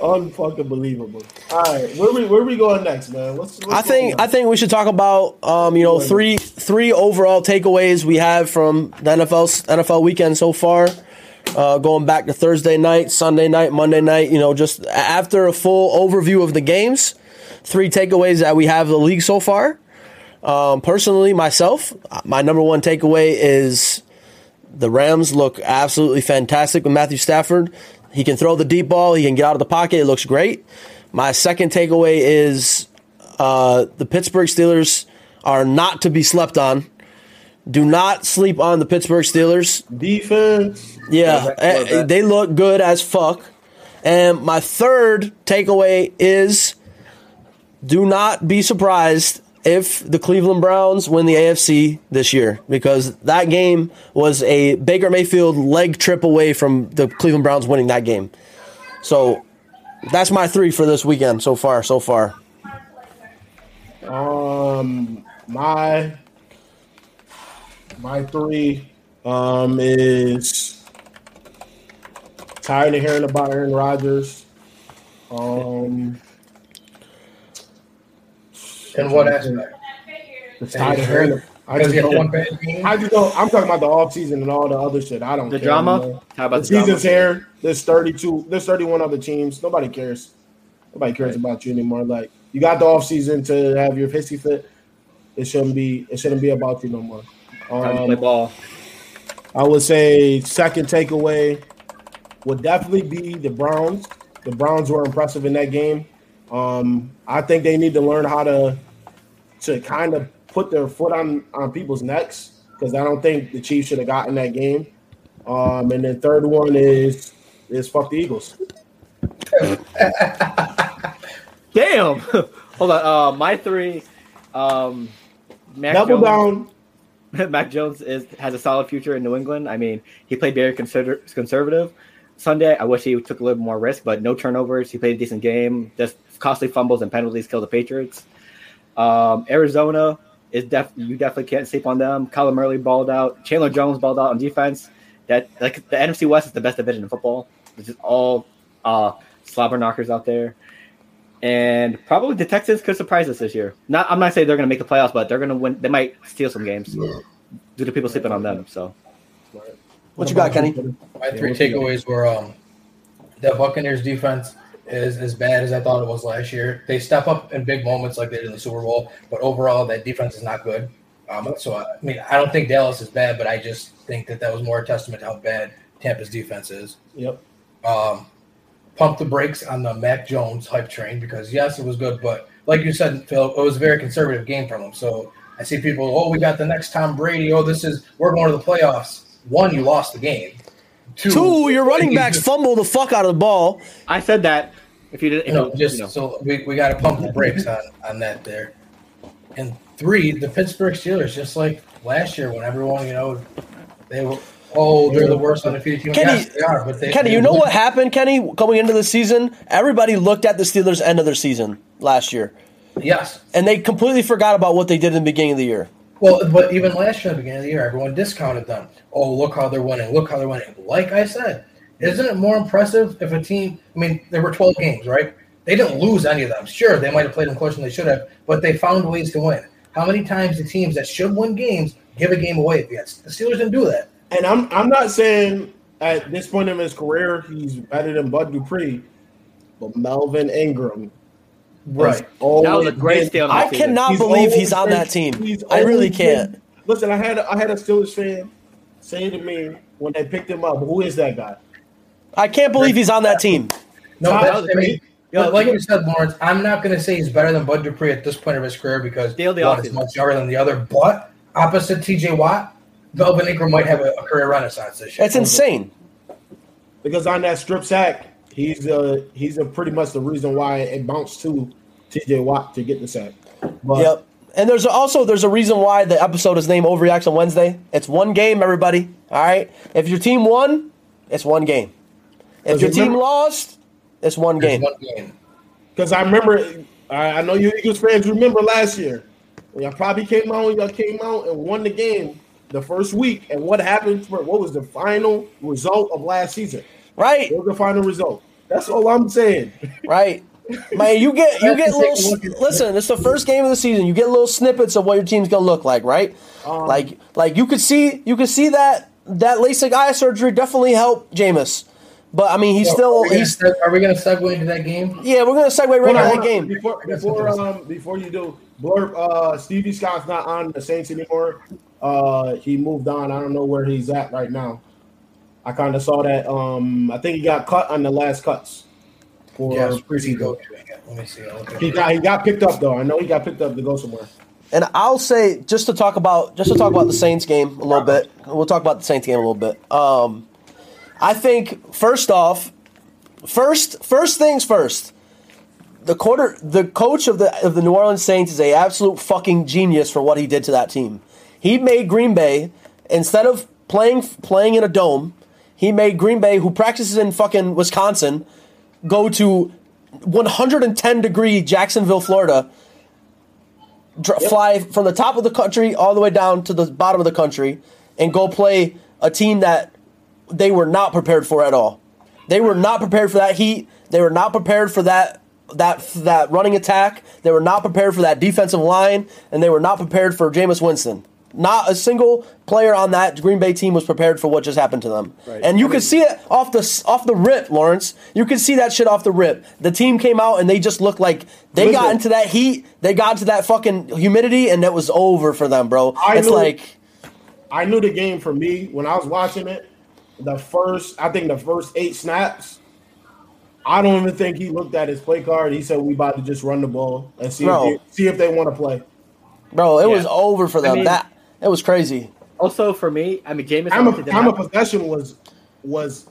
Unfucking believable. All right, where we where we going next, man? What's, what's I think I think we should talk about um, you know three three overall takeaways we have from the NFL NFL weekend so far. Uh, going back to Thursday night, Sunday night, Monday night, you know, just after a full overview of the games, three takeaways that we have the league so far. Um, personally, myself, my number one takeaway is the Rams look absolutely fantastic with Matthew Stafford. He can throw the deep ball. He can get out of the pocket. It looks great. My second takeaway is uh, the Pittsburgh Steelers are not to be slept on. Do not sleep on the Pittsburgh Steelers. defense. Yeah, they look good as fuck. And my third takeaway is do not be surprised if the Cleveland Browns win the AFC this year because that game was a Baker Mayfield leg trip away from the Cleveland Browns winning that game. So that's my three for this weekend so far. So far, Um, my my three um is tired of hearing about Aaron Rodgers. Um, And what aspect? it's tired of hearing. I just you had one don't. bad game. I just don't. I'm talking about the off season and all the other shit. I don't. The care, drama. man. How about The the drama? season's here. There's 32. There's 31 other teams. Nobody cares. Nobody cares about you anymore. Like you got the off season to have your hissy fit. It shouldn't be. It shouldn't be about you no more. Time to play Um, ball. I would say second takeaway would definitely be the Browns. The Browns were impressive in that game. Um, I think they need to learn how to to kind of put their foot on on people's necks because I don't think the Chiefs should have gotten that game. Um, and then third one is is fuck the Eagles. (laughs) Damn. (laughs) Hold on. Uh, my three. Um, Mac Double Jones, down. (laughs) Mac Jones is has a solid future in New England. I mean, he played very consider- conservative Sunday. I wish he took a little more risk, but no turnovers. He played a decent game. Just costly fumbles and penalties kill the Patriots. Um, Arizona is def you definitely can't sleep on them. Kyler Murray balled out. Chandler Jones balled out on defense. That like the NFC West is the best division in football. It's just all uh, slobber knockers out there. And probably the Texans could surprise us this year. Not, I'm not saying they're going to make the playoffs, but they're going to win. They might steal some games due to people sleeping on them. So what you got, Kenny? My three takeaways were um, the Buccaneers defense is as bad as I thought it was last year. They step up in big moments like they did in the Super Bowl, but overall that defense is not good. Um, so I mean, I don't think Dallas is bad, but I just think that that was more a testament to how bad Tampa's defense is. Yep. Um, pump the brakes on the Mac Jones hype train because yes, it was good, but like you said, Phil, it was a very conservative game from him. So I see people, oh, we got the next Tom Brady. Oh, this is we're going to the playoffs. One, you lost the game, Two, Two, your running (laughs) backs fumble the fuck out of the ball. I said that. If you didn't, You know, just you know. so we, we got to pump the brakes on on that there. And three, the Pittsburgh Steelers, just like last year when everyone you know they were oh they're the worst undefeated team. Kenny- yes, they are. But they, Kenny, they you know what happened, Kenny, Coming into the season? Everybody looked at the Steelers' end of their season last year, Yes. and they completely forgot about what they did in the beginning of the year. Well, but even last year, at the beginning of the year, everyone discounted them. Oh, look how they're winning! Look how they're winning! Like I said, isn't it more impressive if a team? I mean, there were twelve games, right? They didn't lose any of them. Sure, they might have played them closer than they should have, but they found ways to win. How many times the teams that should win games give a game away against the Steelers? Didn't do that. And I'm I'm not saying at this point in his career he's better than Bud Dupree, but Melvin Ingram. Right. Oh, That was a great steal. I Season. cannot believe he's on that team. I really can't. Listen, I had I had a Steelers fan say to me when they picked him up, "Who is that guy?" I can't believe he's on that team. No, that's, that I mean, great. Yo, like you said, Lawrence, I'm not going to say he's better than Bud Dupree at this point of his career because Deal the one is much younger than the other. But opposite TJ Watt, Melvin Ingram might have a, a career renaissance this year. It's insane. Because on that strip sack, he's uh he's a pretty much the reason why it bounced to T.J. Watt to get the sack. But Yep. And there's also there's a reason why the episode is named Overreaction Wednesday. It's one game, everybody. All right. If your team won, it's one game. If Does your team remember- lost, it's one game. Because I remember, I I know you Eagles fans remember last year when y'all probably came out, y'all came out and won the game the first week. And what happened? For, what was the final result of last season? Right. What was the final result? That's all I'm saying. Right. Man, you get you get little. Listen, it's the first game of the season. You get little snippets of what your team's gonna look like, right? Um, like like you could see you could see that that LASIK eye surgery definitely helped Jameis, but I mean he's So, still are we gonna are we going to segue into that game? yeah. We're gonna segue right Hold into that on. game. Before before um before you do, blurb. uh, Stevie Scott's not on the Saints anymore. Uh, he moved on. I don't know where he's at right now. I kind of saw that. Um, I think he got cut on the last cuts for Yes, where's he preseason. Let me see. I'll look at He got he got picked up though. I know he got picked up to go somewhere. And I'll say just to talk about just to talk about the Saints game a little bit. We'll talk about the Saints game a little bit. Um, I think first off, first first things first. The quarter, the coach of the of the New Orleans Saints is a absolute fucking genius for what he did to that team. He made Green Bay instead of playing playing in a dome, he made Green Bay, who practices in fucking Wisconsin, go to 110 degree Jacksonville, Florida, dr- fly from the top of the country all the way down to the bottom of the country and go play a team that they were not prepared for at all. They were not prepared for that heat. They were not prepared for that that that running attack. They were not prepared for that defensive line, and they were not prepared for Jameis Winston. Not a single player on that Green Bay team was prepared for what just happened to them. Right. And you I could mean- see it off the off the rip, Lawrence. You could see that shit off the rip. The team came out and they just looked like they got into that heat. They got into that fucking humidity, and that was over for them, bro. I it's knew- like I knew the game for me when I was watching it. The first, I think the first eight snaps. I don't even think he looked at his play card. He said, "We about to just run the ball and see Bro. if they, see if they want to play." Bro, it Yeah. was over for them. mean- that it was crazy. Also, for me, I mean, Jameis. Time obviously of, didn't time possession was was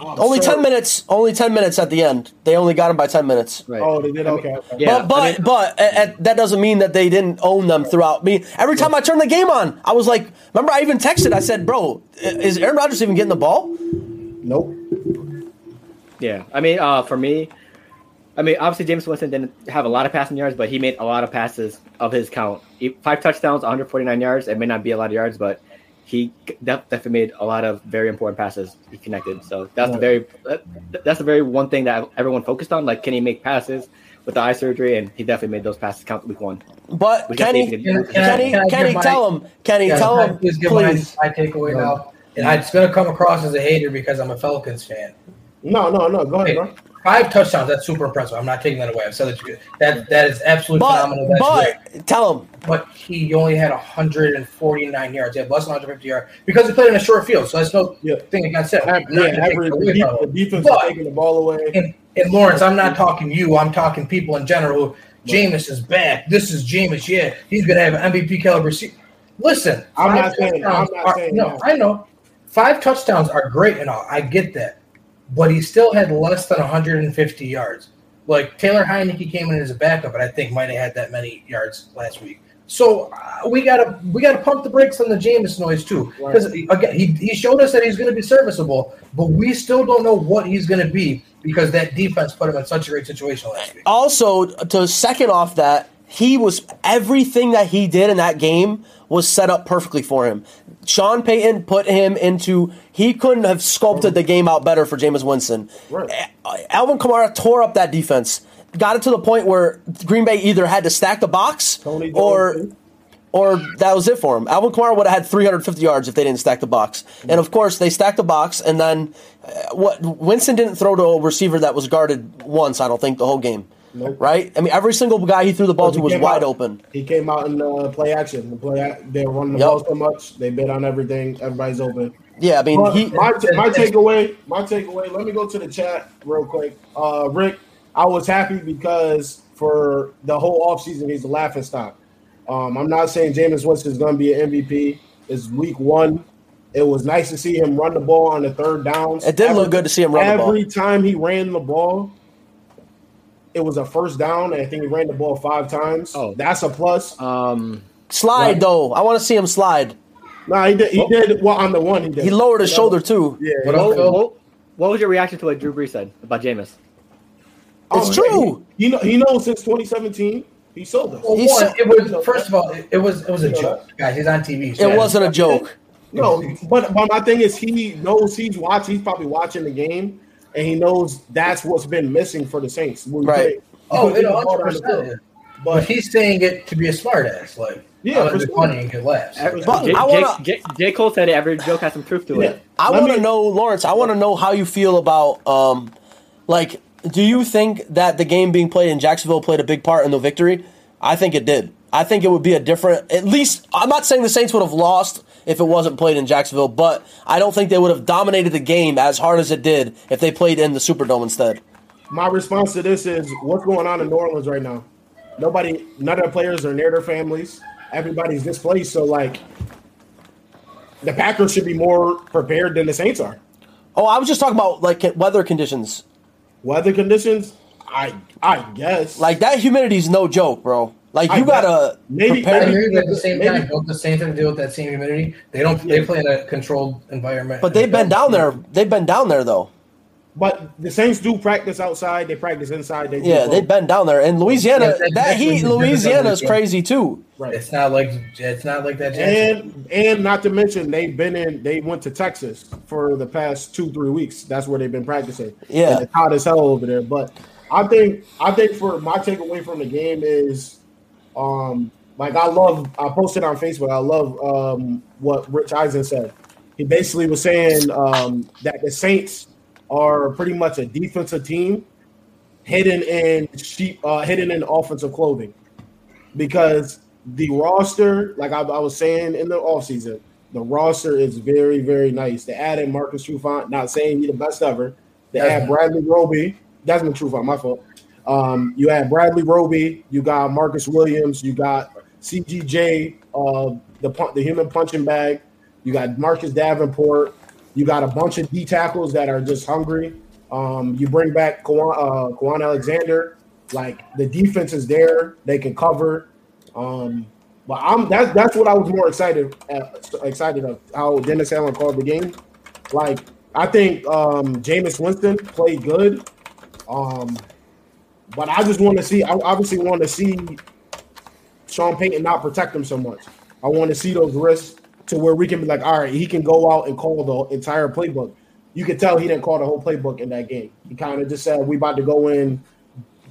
Only absurd. ten minutes. Only ten minutes at the end. They only got him by ten minutes. Right. Oh, they did. Okay. okay. Yeah. but but I mean- but uh, uh, that doesn't mean that they didn't own them throughout. Me every time I turned the game on, I was like, remember I even texted. I said, "Bro, is Aaron Rodgers even getting the ball?" Nope. Yeah, I mean, uh, for me, I mean, obviously Jameis Winston didn't have a lot of passing yards, but he made a lot of passes of his count. Five touchdowns, 149 yards. It may not be a lot of yards, but he def- definitely made a lot of very important passes. He connected, so that's the very that, that's the very one thing that everyone focused on. Like, can he make passes with the eye surgery? And he definitely made those passes count week one. But We Kenny, definitely Can- did- can Kenny, can I Kenny, my- tell him, Kenny, Yeah, tell him, please give please. my, my takeaway now. And I, it's going to come across as a hater because I'm a Falcons fan. No, no, no. Go ahead, Hey, bro. five touchdowns. That's super impressive. I'm not taking that away. I've said that you that that is absolutely But phenomenal. That's great. but tell him, But he only had 149 yards. He had less than 150 yards because he played in a short field. So that's no Yeah. thing against him. I'm not yeah, every the, from de- him. the defense But- taking the ball away. And, and Lawrence, I'm not talking you. I'm talking people in general. Who Jameis is back. This is Jameis. Yeah, he's gonna have an MVP caliber. se- Listen, I'm not saying- I'm not are- saying no. that. I know five touchdowns are great and all. I get that, but he still had less than 150 yards. Like Taylor Heinicke came in as a backup, and I think might have had that many yards last week. So uh, we gotta we gotta pump the brakes on the Jameis noise too, because again he, he showed us that he's going to be serviceable, but we still don't know what he's going to be because that defense put him in such a great situation last week. Also, to second off that, he was everything that he did in that game was set up perfectly for him. Sean Payton put him into he couldn't have sculpted the game out better for Jameis Winston. Right. Alvin Kamara tore up that defense. Got it to the point where Green Bay either had to stack the box Tony or Jones. or that was it for him. Alvin Kamara would have had 350 yards if they didn't stack the box. And of course, they stacked the box, and then uh, what? Winston didn't throw to a receiver that was guarded once. I don't think the whole game. Nope. Right? I mean, every single guy he threw the ball to was wide out- open. He came out in uh, play action. The play, they were running the Yep. ball so much. They bid on everything. Everybody's open. Yeah, I mean, he. my, my takeaway, my takeaway. Let me go to the chat real quick. Uh, Rick, I was happy because for the whole offseason, he's a laughing stock. Um, I'm not saying Jameis Winston is going to be an MVP. It's week one. It was nice to see him run the ball on the third downs. It did look good to see him run the ball. Every time he ran the ball, it was a first down. And I think he ran the ball five times. Oh. that's a plus. Um, Slide, Right. though. I want to see him slide. No, he did. He did well on the one. He did. He lowered his You know? shoulder, too. Yeah. What what, what, what was your reaction to what Drew Brees said about Jameis? It's Oh, true. He, he know he knows since 2017 he sold us. Well, He's one, so- it was first of all, it, it was it was a joke, guys. He's on TV. so- It wasn't a joke. No, but but my thing is he knows he's watching. He's probably watching the game, and he knows that's what's been missing for the Saints. We Right. play- Oh, we it the ball 100 down the percent. field. But But he's saying it to be a smartass, like Yeah, yeah, for to sure. funny and get laughs. But J, I J- wanna- J, J. Cole said it, every joke has some truth to yeah, it. I want to know, Lawrence. I want to know how you feel about, um, like, do you think that the game being played in Jacksonville played a big part in the victory? I think it did. I think it would be a different. At least, I'm not saying the Saints would have lost if it wasn't played in Jacksonville, but I don't think they would have dominated the game as hard as it did if they played in the Superdome instead. my response to this is what's going on in New Orleans right now. Nobody, none of the players are near their families. Everybody's displaced. So like, the Packers should be more prepared than the Saints are. Oh, I was just talking about like weather conditions. Weather conditions, I I guess Like that humidity is no joke, bro. Like you bet. gotta Maybe- prepare. I agree, at the same Maybe- time, don't the Saints have to deal with that same humidity? They don't. They play in a controlled environment. But they've been down there. They've been down there though. But the Saints do practice outside. They practice inside. They Yeah, they've been down there. And Louisiana, Yeah, that- that heat, when Louisiana is crazy too. right. It's not like it's not like that. Jackson. And and not to mention they've been in. They went to Texas for the past two three weeks. That's where they've been practicing. Yeah. and it's hot as hell over there. But I think I think for my takeaway from the game is, um, like I love. I posted on Facebook. I love um what Rich Eisen said. He basically was saying um that the Saints are pretty much a defensive team hidden in sheep, uh, hidden in offensive clothing because the roster, like I, I was saying in the offseason, the roster is very, very nice. They added Marcus Trufant, not saying he's the best ever. They add. Bradley Roby. Desmond Trufant, my fault. Um, you had Bradley Roby, you got Marcus Williams, you got CGJ, uh, the the human punching bag, you got Marcus Davenport, you got a bunch of D tackles that are just hungry. Um, you bring back Kwon, uh, Alexander, like the defense is there, they can cover. Um, but I'm that's that's what I was more excited at, excited of how Dennis Allen called the game. Like I think um, Jameis Winston played good, um, but I just want to see. I obviously want to see Sean Payton not protect him so much. I want to see those risks to where we can be like, all right, he can go out and call the entire playbook. You could tell he didn't call the whole playbook in that game. He kind of just said, we about to go in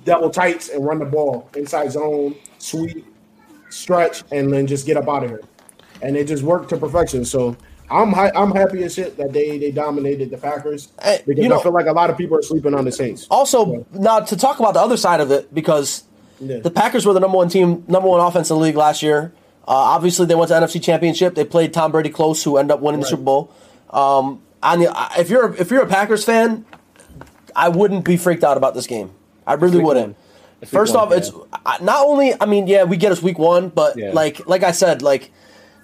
double tights and run the ball inside zone, sweep, stretch, and then just get up out of here. And it just worked to perfection. So I'm hi- I'm happy as shit that they they dominated the Packers Hey, because you know- I feel like a lot of people are sleeping on the Saints. Also, now to talk about the other side of it, because Yeah. the Packers were the number one team, number one offense in the league last year. Uh, obviously, they went to NFC Championship. They played Tom Brady close, who ended up winning the Super Bowl. Um, on the, if you're if you're a Packers fan, I wouldn't be freaked out about this game. I really wouldn't. one. It's week First one, off, it's I- not only. I mean, yeah, we get us week one, but Yeah. like like I said, like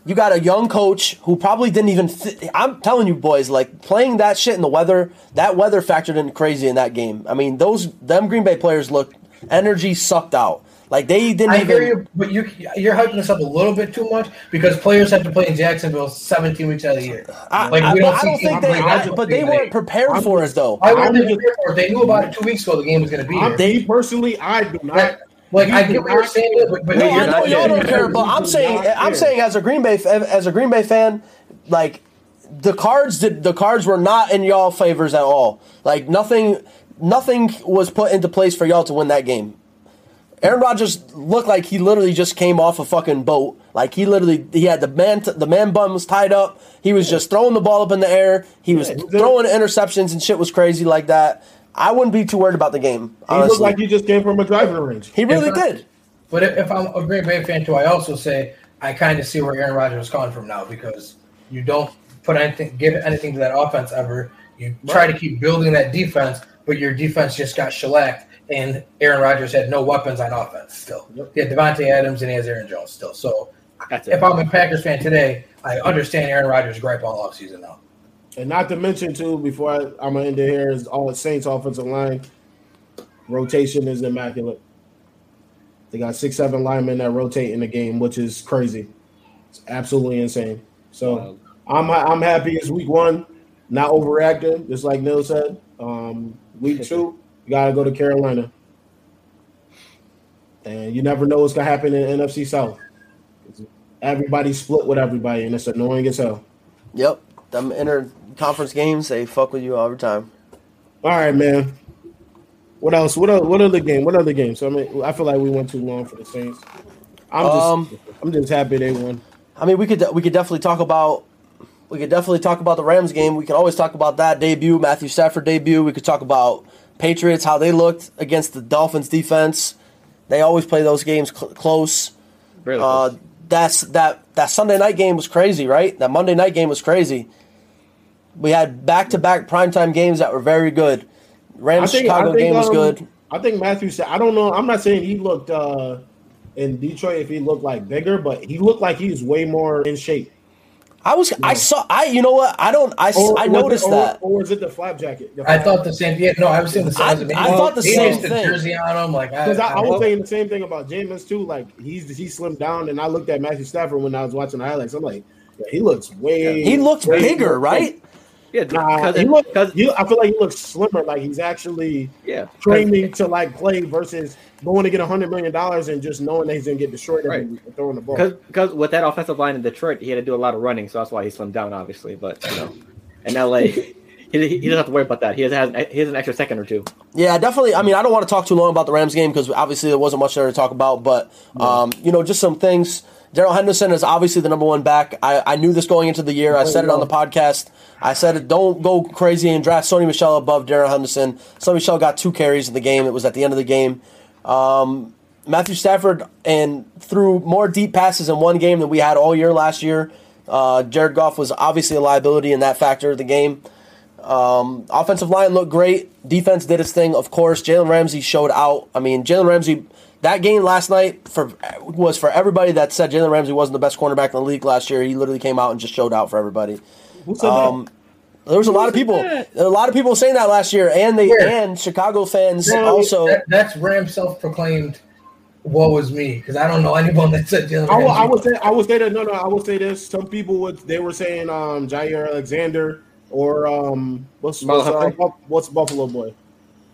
You got a young coach who probably didn't even. Th- I'm telling you, boys, like playing that shit in the weather. That weather factored in crazy in that game. I mean, those them Green Bay players looked energy sucked out. Like they didn't I even. hear you, but you're you're hyping this up a little bit too much because players have to play in Jacksonville 17 weeks out of the year. I, Like, I- we but don't I don't think they. playing I- but they weren't prepared I'm for us though. Why weren't they I'm just- prepared for it? They knew about it two weeks ago. The game was going to be here. they personally, I do not. Like, like, I do get what you're saying, but, but No, you're I know not y'all don't care, but I'm saying, I'm care. saying as a Green Bay, as a Green Bay fan, like the cards, did the cards were not in y'all favors at all. Like nothing, nothing was put into place for y'all to win that game. Aaron Rodgers looked like he literally just came off a fucking boat. Like he literally, he had the man, the man bum was tied up. He was just throwing the ball up in the air. He was Yeah, he was- throwing interceptions and shit was crazy like that. I wouldn't be too worried about the game. He looked Honestly, like he just came from a driving range. he really If I- did. But if, if I'm a Green Bay fan too, I also say I kind of see where Aaron Rodgers is coming from now because you don't put anything, give anything to that offense ever. You try to keep building that defense, but your defense just got shellacked, and Aaron Rodgers had no weapons on offense still. Yep. He had Davante Adams and he has Aaron Jones still. So That's it. if I'm a Packers fan today, I understand Aaron Rodgers' gripe all offseason now. And not to mention too, before I, I'm gonna end it here, is all the Saints offensive line rotation is immaculate. They got six, seven linemen that rotate in the game, which is crazy. It's absolutely insane. So I'm I'm happy it's week one, not overreacting, just like Neil said. Um, week two, you gotta go to Carolina, and you never know what's gonna happen in NFC South. Everybody split with everybody, and it's annoying as hell. Yep, them inter conference games they fuck with you all the time. All right, man. What else? What other, what other game? What other games? I mean, I feel like we went too long for the Saints. I'm just, Um, I'm just happy they won. I mean, we could we could definitely talk about we could definitely talk about the Rams game. We could always talk about that debut, Matthew Stafford debut. We could talk about Patriots how they looked against the Dolphins defense. They always play those games cl- close. Really Uh, close. that's that that Sunday night game was crazy, right? That Monday night game was crazy. We had back to back primetime games that were very good. Rams Chicago game was um, good. I think Matthew said. I don't know. I'm not saying he looked uh, in Detroit if he looked like bigger, but he looked like he was way more in shape. I was I saw I you know what I don't I, Or- I noticed it, or, that. Or was it the flap jacket? I thought the same. Yeah, no, I was saying the same. I- Maybe- I thought the maybe same it's the thing. jersey on him. Like I, Because I, I was hope- saying the same thing about Jameis too. Like he's he slimmed down, and I looked at Matthew Stafford when I was watching the highlights. I'm like, yeah, he looks way. He looked way bigger, more- right? Yeah, Nah, because he look, because he, I feel like he looks slimmer. Like he's actually yeah, training to like play versus going to get a hundred million dollars and just knowing that he's gonna get destroyed Right. and throwing the ball. because because with that offensive line in Detroit, he had to do a lot of running, so that's why he slimmed down, obviously. But you know, in LA, (laughs) he, he he doesn't have to worry about that. He has, has he has an extra second or two. Yeah, definitely. I mean, I don't want to talk too long about the Rams game because obviously there wasn't much there to talk about. But um, you know, just some things. Darrell Henderson is obviously the number one back. I, I knew this going into the year. I said it on the podcast. I said it. Don't go crazy and draft Sony Michel above Darrell Henderson. Sony Michel got two carries in the game. It was at the end of the game. Um, Matthew Stafford and threw more deep passes in one game than we had all year last year. Uh, Jared Goff was obviously a liability in that factor of the game. Um, offensive line looked great. Defense did its thing, of course. Jalen Ramsey showed out. I mean, Jalen Ramsey. That game last night for was for everybody that said Jalen Ramsey wasn't the best cornerback in the league last year. He literally came out and just showed out for everybody. Who said Um, there was a lot of people, a lot of people saying that last year, and they Where? and Chicago fans Yeah, also. that, that's Ram self-proclaimed. What was me because I don't know anyone that said Jalen? I, will, I would say I would say that no no I would say this. Some people would they were saying um Jaire Alexander or um what's what's, uh, what's Buffalo boy?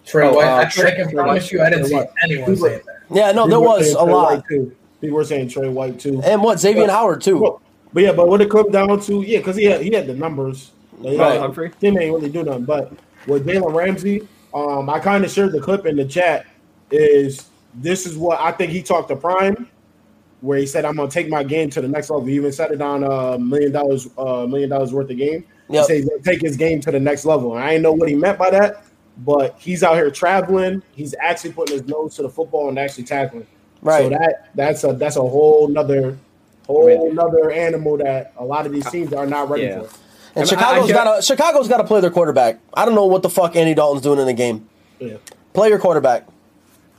Trey Oh, White. uh, I, I Trey- can Trey promise White. you, I didn't Trey see anyone People- saying that. Yeah, no, there was a Trey lot, White, too. People were saying Trey White too. and what Xavier Howard too. Well, but yeah, but when it comes down to yeah, because he had he had the numbers. Like, Right, yeah, Humphrey. Tim ain't really do nothing. But with Jalen Ramsey, um, I kind of shared the clip in the chat. Is this is what I think he talked to Prime, where he said I'm gonna take my game to the next level. He even said it on a million dollars, a million dollars worth of game. He said take his game to the next level. And I didn't know what he meant by that, but he's out here traveling. He's actually putting his nose to the football and actually tackling. Right. So that that's a that's a whole nother whole Really? nother animal that a lot of these teams are not ready Yeah. for. And I- Chicago's I- got to Chicago's got to play their quarterback. I don't know what the fuck Andy Dalton's doing in the game. Yeah. Play your quarterback.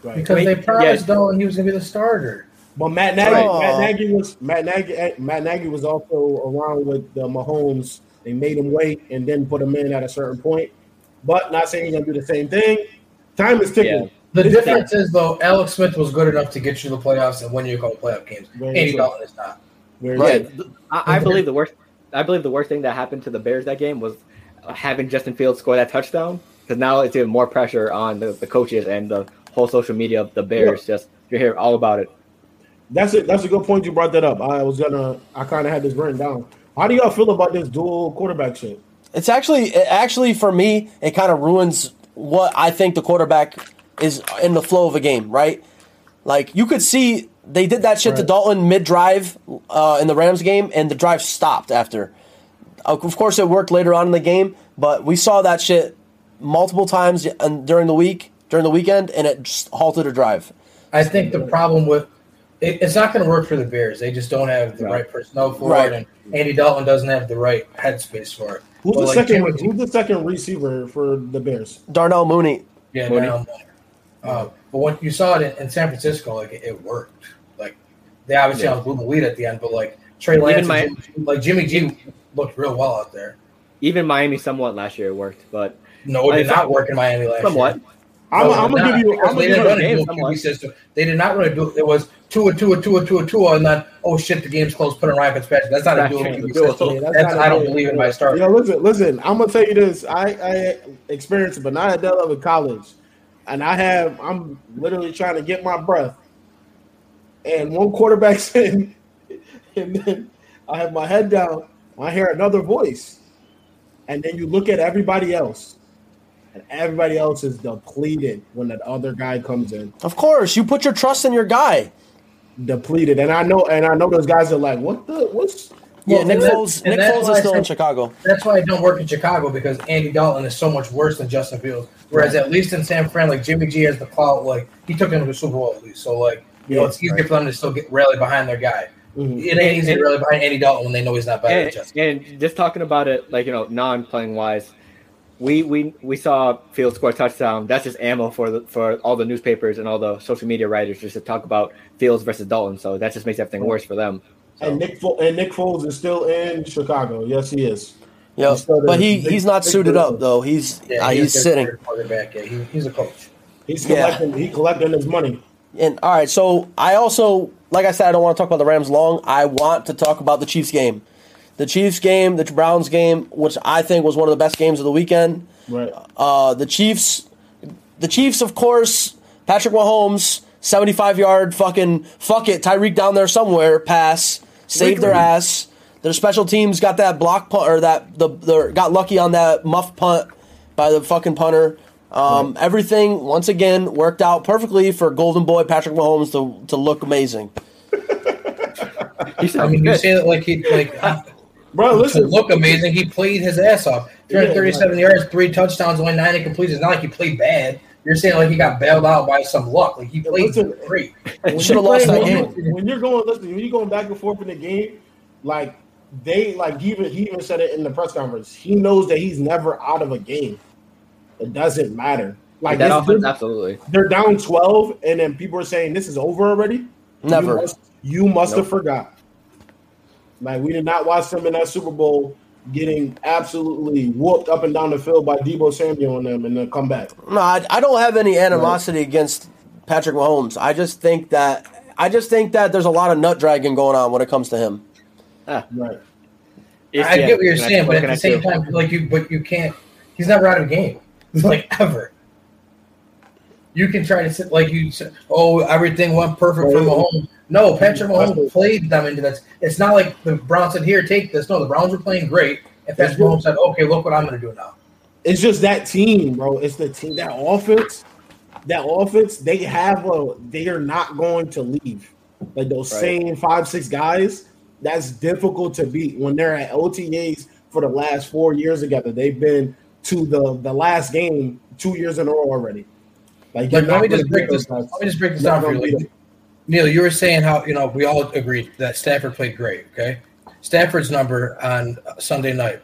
Right. Because Wait, they promised yeah. Dalton he was going to be the starter. But Matt Nagy, Oh. Matt Nagy was Matt Nagy, eh, Matt Nagy was also around with the Mahomes. They made him wait and then put him in at a certain point. But not saying he's gonna do the same thing. Time is ticking. Yeah. The This difference is though, Alex Smith was good enough to get you to the playoffs and win you a couple playoff games. Very Andy. Dalton is not. Very Right. true. I, I believe the worst. I believe the worst thing that happened to the Bears that game was having Justin Fields score that touchdown because now it's even more pressure on the, the coaches and the whole social media of the Bears. Just you hear all about it. That's it. That's a good point you brought that up. I was gonna. I kind of had this written down. How do y'all feel about this dual quarterback shit? It's actually it actually for me it kind of ruins what I think the quarterback is in the flow of a game, right? Like you could see they did that shit to Dalton mid drive uh, in the Rams game, and the drive stopped after. Of course, it worked later on in the game, but we saw that shit multiple times during the week, during the weekend, and it just halted a drive. I think the problem with it, it's not going to work for the Bears. They just don't have the Right. right personnel for Right. it, and Andy Dalton doesn't have the right headspace for it. Who's But, the like, second? Jimmy- Who's the second receiver for the Bears? Darnell Mooney. Yeah, Mooney. now, uh, but when you saw it in, in San Francisco, like it, it worked. Like they obviously Yeah. yeah. blew the lead at the end, but like Trey Even Lance, and my- Jimmy like Jimmy G looked real well out there. Even Miami somewhat last year it worked, but No, it did I- not work in Miami last somewhat. year. I'm, No, I'm gonna not, give you. I'm they gonna didn't give run a dual. QB system. They did not really do it. Was two and two and two and two and two, and then oh shit, the game's closed. Put in Ryan Fitzpatrick. That's not a That's dual true. QB Dual. system. That's That's, not I don't believe in my start. Yeah, listen, listen. I'm gonna tell you this. I, I experienced it, but not at that level of college, and I have. I'm literally trying to get my breath, and one quarterback's (laughs) in, and then I have my head down. I hear another voice, and then you look at everybody else, and everybody else is depleted when that other guy comes in. Of course, you put your trust in your guy. Depleted, and I know, and I know those guys are like, "What the? What's?" Yeah, Well, Nick Foles. Nick Foles is I still in Chicago. That's why I don't work in Chicago because Andy Dalton is so much worse than Justin Fields. Whereas at least in San Fran, like Jimmy G has the clout, like he took him to the Super Bowl at least. So like you know, it's easier for them to still get rally behind their guy. Mhm. It ain't easy to rally behind Andy Dalton when they know he's not better than And, Justin. and just talking about it, like you know, non-playing wise, we we we saw Fields score a touchdown. That's just ammo for the for all the newspapers and all the social media writers just to talk about Fields versus Dalton. So that just makes everything worse for them. So, And Nick Fo- and Nick Foles is still in Chicago. Yes, he is. Yep. He's still But he big- he's not suited person. up though. He's Yeah, uh, he he's sitting. quarterback. Yeah, he, he's a coach. He's Yeah. collecting. He collecting his money. And all right, so I also, like I said, I don't want to talk about the Rams long. I want to talk about the Chiefs game, the Chiefs game, the Browns game, which I think was one of the best games of the weekend. Right. Uh, the Chiefs, the Chiefs, of course, Patrick Mahomes, seventy-five yard fucking fuck it, Tyreek down there somewhere pass, saved their ass. Their special teams got that block punt or that the, the got lucky on that muff punt by the fucking punter. Um, Everything once again worked out perfectly for Golden Boy Patrick Mahomes to to look amazing. (laughs) he I mean, you say that like he like Bro, listen. look amazing. He played his ass off. 337 yards, three touchdowns, only nine incompletions. It's not like he played bad. You're saying like he got bailed out by some luck. Like he played Listen, great. (laughs) when Should've you're lost that when game. you- When you're going, listen, when you're going back and forth in the game, like they like he even he even said it in the press conference. He knows that he's never out of a game. It doesn't matter. Like that offense, absolutely. they're down twelve, and then people are saying this is over already. Never. You must, you must Nope. have forgot. Like we did not watch them in that Super Bowl getting absolutely whooped up and down the field by Deebo Samuel and them, and then come back. No, I, I don't have any animosity against Patrick Mahomes. I just think that I just think that there's a lot of nut dragging going on when it comes to him. Ah, Right. I get what you're Can I- saying, but at the same do? time, like you, but you can't. He's never out of a game, (laughs) like ever. You can try to sit like you said. Oh, everything went perfect for Mahomes. No, Patrick Mahomes played them into that. It's not like the Browns said, "Here, take this." No, the Browns were playing great, and Patrick Mahomes said, "Okay, look what I'm going to do now." It's just that team, bro. It's the team that offense. That offense, they have a. They are not going to leave. Like those Right. same five, six guys. That's difficult to beat when they're at OTAs for the last four years together. They've been to the the last game two years in a row already. Like, Like, let me just break this. Let me just break this down for you. Like. Neil, you were saying how you know we all agreed that Stafford played great. Okay, Stafford's number on Sunday night: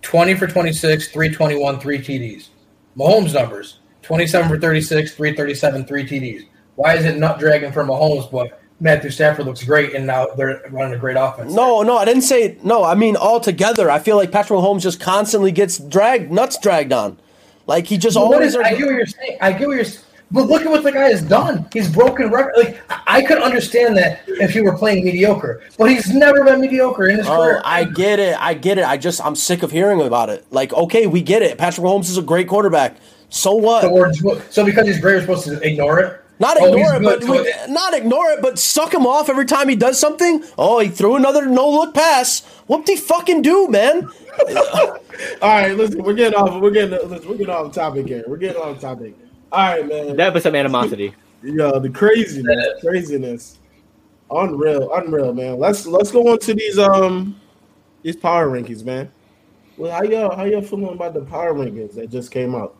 twenty for twenty-six, three twenty-one, three TDs. Mahomes' numbers: twenty-seven for thirty-six, three thirty-seven, three TDs. Why is it not dragging for Mahomes, but Matthew Stafford looks great, and now they're running a great offense. No, no, I didn't say no. I mean altogether. I feel like Patrick Mahomes just constantly gets dragged, nuts dragged on. Like he just always. is, I get what you're saying. I get what you're. But look at what the guy has done. He's broken record. Like I could understand that if he were playing mediocre, but he's never been mediocre in his Oh, career. I get it. I get it. I just I'm sick of hearing about it. Like, okay, we get it. Patrick Mahomes is a great quarterback. So what? So, so because he's great, we're supposed to ignore it. Not Oh, ignore he's it, but so- not ignore it, but suck him off every time he does something. Oh, he threw another no look pass. What he fucking do, man? All right, listen, we're getting off. We're getting listen, we're getting off topic here. We're getting off topic. All right, man. That was some animosity. Yo, the craziness, craziness, unreal, unreal, man. Let's let's go on to these um these power rankings, man. Well, how y'all how y'all feeling about the power rankings that just came out?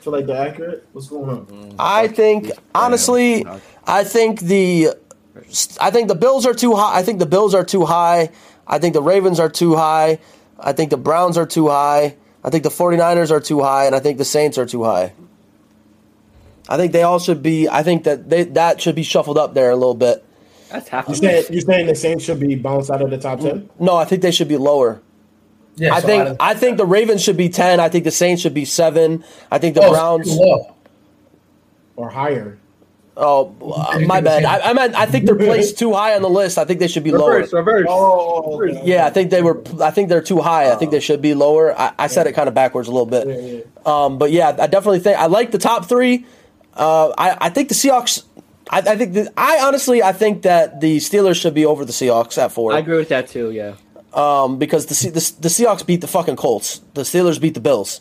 Feel like they're accurate? What's going on? I think honestly, I think the I think the Bills are too high. I think the Bills are too high. I think the Ravens are too high. I think the Browns are too high. I think the 49ers are too high and I think the Saints are too high. I think they all should be I think that they that should be shuffled up there a little bit. That's half. You Of saying you saying the Saints should be bounced out of the top ten? No, I think they should be lower. Yeah, I so think out of- I think the Ravens should be 10. I think the Saints should be 7. I think the oh, Browns it's or higher? Oh, uh, my bad. I, I meant I think they're (laughs) placed too high on the list. I think they should be lower. reverse, reverse. Oh, okay. Yeah, I think they were. I think they're too high. I think they should be lower. I, I said it kind of backwards a little bit. yeah. Um, but yeah, I definitely think I like the top three. Uh, I, I think the Seahawks. I, I think the, I honestly I think that the Steelers should be over the Seahawks at four. I agree with that too. Yeah. Um, because the, Se- the the Seahawks beat the fucking Colts. The Steelers beat the Bills.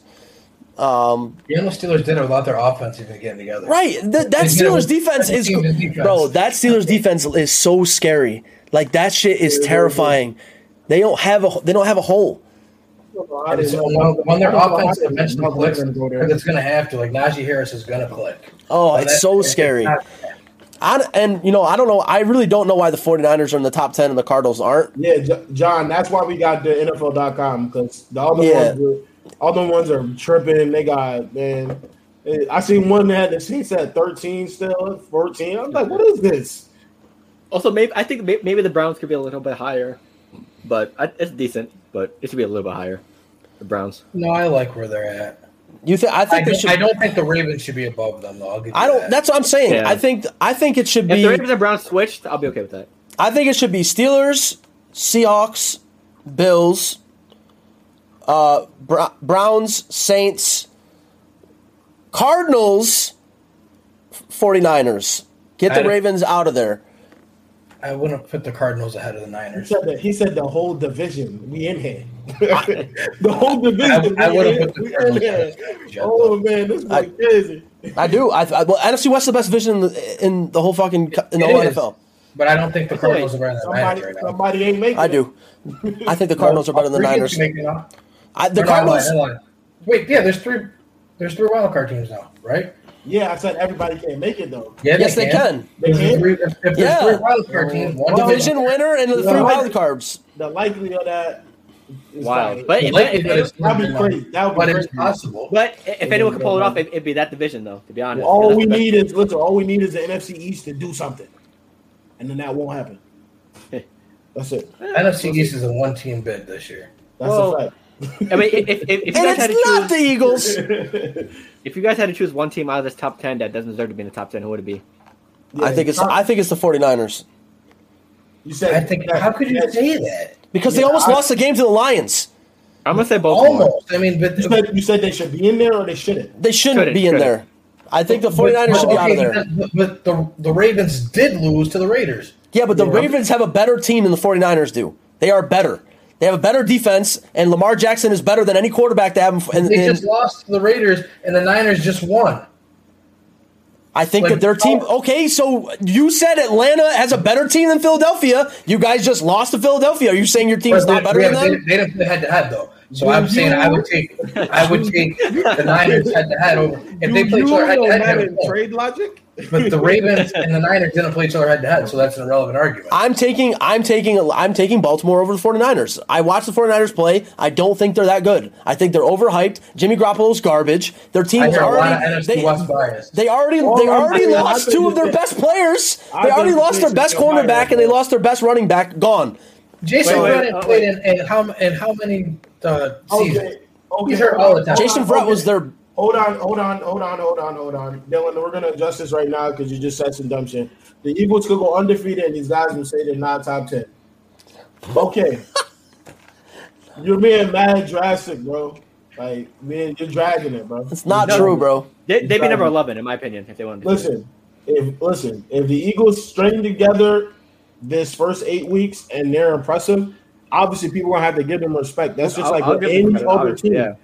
Um, You know, the Steelers did it without their offense even getting together. Right. Th- that They Steelers with defense is, defense. bro. That Steelers defense is so scary. Like that shit is terrifying. They don't have a they don't have a hole. And so when, when their offense eventually clicks, Go it's going to have to, like Najee Harris is going to click. Oh, So it's that- so it's scary. not- I, and you know, I don't know. I really don't know why the 49ers are in the top 10 and the Cardinals aren't. Yeah, J- John, that's why we got the NFL.com because the other Yeah. ones, were, other ones are tripping. They got man. I seen one that had the Saints at thirteen still, fourteen. I'm like, what is this? Also, maybe I think maybe the Browns could be a little bit higher, but I, it's decent. But it should be a little bit higher. The Browns. No, I like where they're at. You think? I I think they don't, should. I don't think the Ravens should be above them, though. I'll give you I don't. that. That's what I'm saying. Yeah. I think. I think it should If be. the Ravens and Browns switched, I'll be okay with that. I think it should be Steelers, Seahawks, Bills, uh, Br- Browns, Saints, Cardinals, 49ers. Get the Ravens out of there. I wouldn't put the Cardinals ahead of the He Niners. said that. He said the whole division. We in here. (laughs) the whole division. I- I would've put the we in Cardinals here. ahead Oh man, this I- crazy. I do. I, I well, NFC West is the best division in the, in the whole fucking in the It whole is. NFL. But I don't think the Cardinals are better than the Somebody, Niners right now. somebody ain't making. I do. I think the Cardinals are better than the Three Niners. Teams making it now. I, the Or no, I'm Cardinals. lying, Wait, yeah, there's three. There's three wild card teams now, right? Yeah, I said everybody can't make it though. Yeah, Yes, they can. They If there's can. three, if, if there's Yeah. three wild card teams, one Division winner and the Yeah. three wild cards. The likelihood of that is Wild. like- But The if, likelihood That'd be slim, crazy. That would be but it's crazy. possible. but if anyone could pull it off, it, it'd be that division, though. To be honest, All That's we need is listen. All we need is the NFC East to do something, and then that won't happen. (laughs) That's it. NFC East is a one team bid this year. That's Well, a fact. I mean, if, if, if you And guys had it's to not choose, the Eagles. (laughs) if you guys had to choose one team out of this top ten that doesn't deserve to be in the top ten, who would it be? I think it's. I think it's the 49ers You said. I think. How could you say that? because they almost I- lost the game to the Lions. I'm gonna say both. Almost. I mean, but You said, you said they should be in there or they shouldn't. They shouldn't, Shouldn't, be in shouldn't. there. I think the 49ers should be out of there. But, but the the Ravens did lose to the Raiders. Yeah, but the Yeah. Ravens have a better team than the 49ers do. They are better. They have a better defense, and Lamar Jackson is better than any quarterback they have. In, in, They in- just lost to the Raiders, and the Niners just won. I think like- that their team. Oh. Okay, so you said Atlanta has a better team than Philadelphia. You guys just lost to Philadelphia. Are you saying your team is not they, better than they, them? they didn't head to head though. So Do I'm saying I would take I would take the Niners head to head over if they play you other head to head. they Madden would win. trade logic? But the (laughs) Ravens and the Niners didn't play each other head to head, so that's an irrelevant argument. I'm taking I'm taking I'm taking Baltimore over the 49ers. I watched the 49ers play. I don't think they're that good. I think they're overhyped. Jimmy Garoppolo's garbage. Their team I is hear a lot of already they, they already Well, they already saying, I lost think two of their best players. I They already lost their best a bias, cornerback and they lost their best running back. Gone. Jason Wait, wait, Brennan oh, played wait. in, in how in how many uh, seasons? Okay. Okay. He's hurt all the time. Jason Hold on, Verrett was their Hold on, hold on, hold on, hold on, hold on. Dylan, we're gonna adjust this right now because you just said some dumb shit. The Eagles could go undefeated and these guys will say they're not top ten. Okay. (laughs) you're being mad drastic, bro. Like, man, you're dragging it, bro. It's not No. true, bro. They, they'd be number 11, in my opinion, if they want to. Listen, if listen, if the Eagles string together this first eight weeks and they're impressive, obviously people are gonna have to give them respect. That's just I'll- like I'll with any other team. Yeah.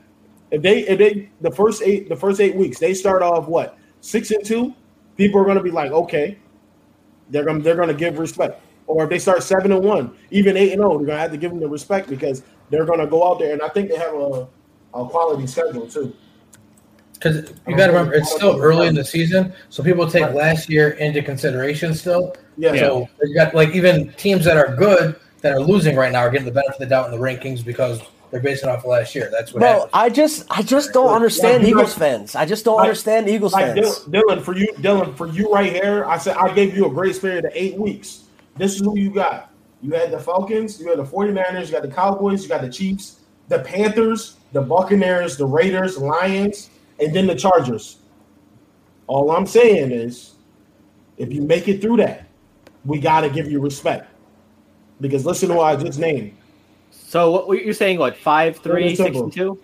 If they if they the first eight the first eight weeks they start off what six and two, people are gonna be like okay, they're gonna they're gonna give respect. Or if they start seven and one, even eight and zero, they're gonna have to give them the respect because they're gonna go out there and I think they have a a quality schedule too. Because you got to remember, it's still early in the season, so people take Right. last year into consideration still. Yeah. So you got like even teams that are good that are losing right now are getting the benefit of the doubt in the rankings because they're basing off of last year. That's what Bro, happened. I just I just don't understand like, Eagles fans. I just don't like- understand Eagles Like fans. Dylan, Dylan, for you, Dylan, for you right here, I said I gave you a grace period of eight weeks. This is who you got. You had the Falcons, you had the 49ers, you got the Cowboys, you got the Chiefs, the Panthers, the Buccaneers, the Raiders, Lions, and then the Chargers. All I'm saying is, if you make it through that, we got to give you respect. Because listen to what I just named. So what you're saying? What five, three, six, simple. and two?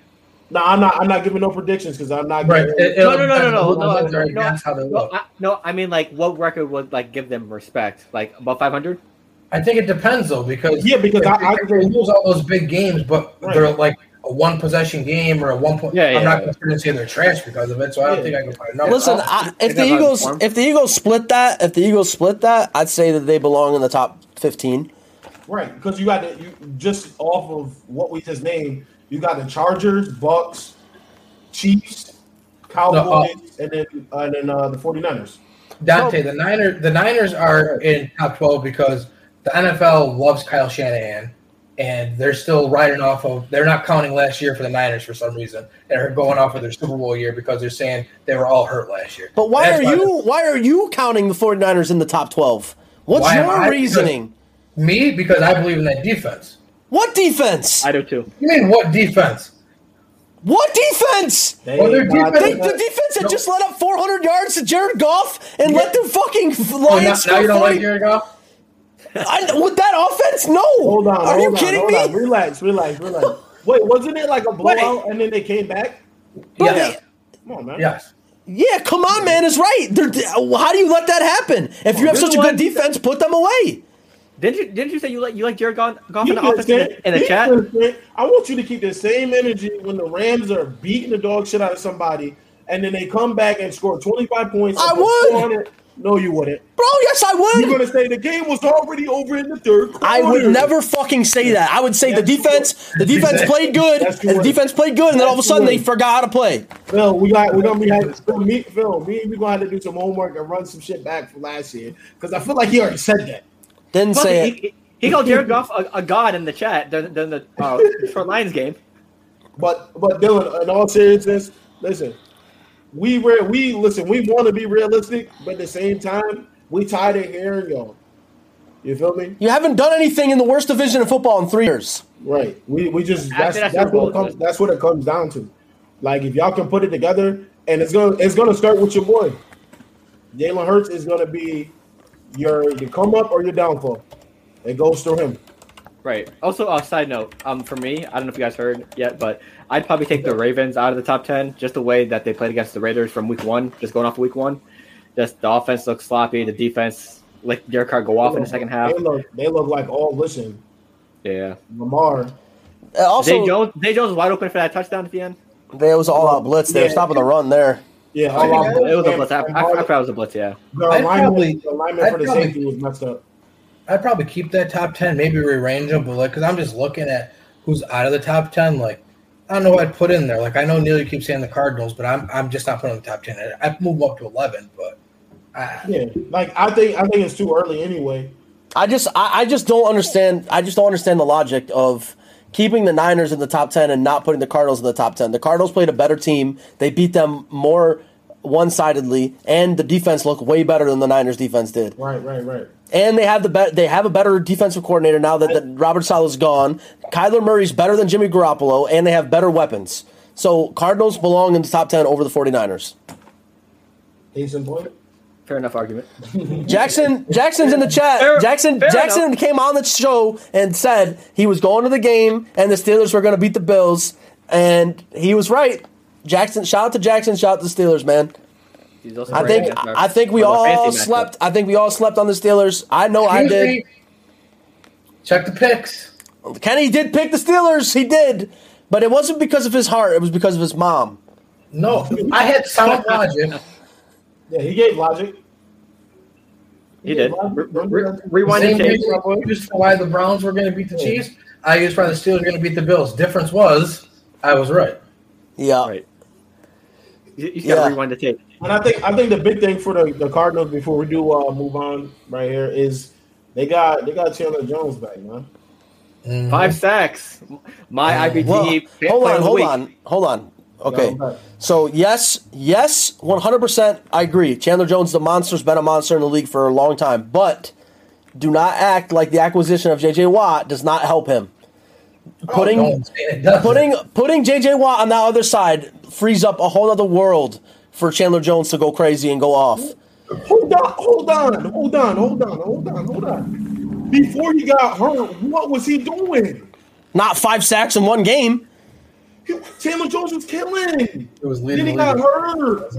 No, I'm not. I'm not giving no predictions because I'm not. Right. giving- No, no, no, no, no, no, who no, how they No, look. I, no, I mean like what record would like give them respect? Like above 500? I think it depends though because Yeah, because I- I- if they lose all those big games, but Right. they're like a one possession game or a one point. Yeah, yeah, I'm not yeah. going to say they're trash because of it, so I don't Yeah. think I can find a. Listen, I'll- if if the Eagles if the Eagles split that, if the Eagles split that, I'd say that they belong in the top 15. Right, because you got the, you just off of what we just named, you got the Chargers, Bucks, Chiefs, Cowboys, and then and then uh, the 49ers. Dante, the Niners, the Niners are in top twelve because the NFL loves Kyle Shanahan, and they're still riding off of. They're not counting last year for the Niners for some reason. They're going off of their Super Bowl year because they're saying they were all hurt last year. But why That's are you why are you counting the 49ers in the top 12? What's Why your I? reasoning? Me? Because I believe in that defense. What defense? I do too. You mean what defense? What defense? They Well, their ain't got They, defense- that- the defense had No. just let up 400 yards to Jared Goff and let the fucking Lions Oh, now, Lions now you don't 40 like Jared Goff? I, with that offense? No. Hold on, Are hold you on, kidding hold me? on. Relax, relax, relax. Wait, wasn't it like a blowout and then they came back? Bro, Yes. they- Come on, man. Yes. Yeah, come on, man, is right. They're, how do you let that happen? If you have such a good one- defense, put them away. Didn't you? Didn't you say you like you like Jared Goff, Goff in the can offense in say- the, in the chat? say- I want you to keep the same energy when the Rams are beating the dog shit out of somebody, and then they come back and score 25 points. I would. No, you wouldn't. Bro, yes, I would. You're gonna say the game was already over in the third. I would never fucking say that. I would say the defense, the defense played good, and the defense played good, and then all of a sudden they forgot how to play. Phil, we got we're gonna be having Phil, me, Phil, me, we gonna have to do some homework and run some shit back from last year because I feel like he already said that. Didn't Fuck say it, it. he, he called Jared Goff a, a god in the chat during, during the uh, (laughs) Detroit Lions game. But but Dylan, in all seriousness, listen, we re- we listen, we want to be realistic, but at the same time, we tired of hearing y'all. You feel me? You haven't done anything in the worst division of football in three years. Right. We we just After that's that that's, what it comes that's what it comes down to. Like if y'all can put it together, and it's gonna it's gonna start with your boy. Jalen Hurts is gonna be your your come up or your downfall. It goes through him. Right. Also, a side note, um, for me, I don't know if you guys heard yet, but I'd probably take the Ravens out of the top ten. Just the way that they played against the Raiders from week one, just going off week one. Just the offense looks sloppy. The defense, like Derek Carr, go off in the second half. They look they look like all listen, Yeah. Lamar. Uh, Also, Zay Jones, Zay Jones was wide open for that touchdown at the end. there was all out blitz. They were stopping the run there. Yeah, oh, I think all It was a blitz. I, I, I Harden- thought it was a blitz. Yeah. The I'd alignment, probably- the alignment I'd for the probably- safety was messed up. I'd probably keep that top ten, maybe rearrange them, but like, because I'm just looking at who's out of the top ten. Like, I don't know what I'd put in there. Like I know Neil, you keep saying the Cardinals, but I'm I'm just not putting them in the top ten. I- I'd move them up to eleven, but I, Yeah, like I think I think it's too early anyway. I just I, I just don't understand I just don't understand the logic of keeping the Niners in the top ten and not putting the Cardinals in the top ten. The Cardinals played a better team. They beat them more one sidedly, and the defense looked way better than the Niners defense did. Right, right, right. And they have the be- they have a better defensive coordinator now that, that Robert Saleh's gone. Kyler Murray's better than Jimmy Garoppolo, and they have better weapons. So Cardinals belong in the top ten over the 49ers. Case in point. Fair enough argument. (laughs) Jackson Jackson's in the chat. Fair- Jackson fair Jackson enough. came on the show and said he was going to the game and the Steelers were going to beat the Bills, and he was right. Jackson, shout out to Jackson, shout out to the Steelers, man. I think I think we all slept. I think we all slept on the Steelers. I know I did. me. Check the picks. Kenny did pick the Steelers. He did, but it wasn't because of his heart. It was because of his mom. No, I had sound (laughs) logic. Yeah, he gave logic. He did. Re- logic. re- rewind Same the tape. reason I used for why the Browns were going to beat the Chiefs. I used why the Steelers were going to beat the Bills. Difference was I was right. Yeah, Right. You, you Yeah. gotta rewind the tape. And I think I think the big thing for the, the Cardinals before we do uh, move on right here is they got they got Chandler Jones back, man. Mhm. Five sacks. My IBT. Well, hold on, hold week. on, hold on. Okay, Yeah, I'm back. so yes, yes, one hundred percent. I agree. Chandler Jones, the monster's been a monster in the league for a long time, but do not act like the acquisition of J.J. Watt does not help him. Oh, putting Oh, don't say it doesn't. putting putting J.J. Watt on that other side frees up a whole other world for Chandler Jones to go crazy and go off. Hold on, hold on, hold on, hold on, hold on, hold on. Before he got hurt, what was he doing? Not five sacks in one game. Chandler Jones was killing. It was Then he got hurt.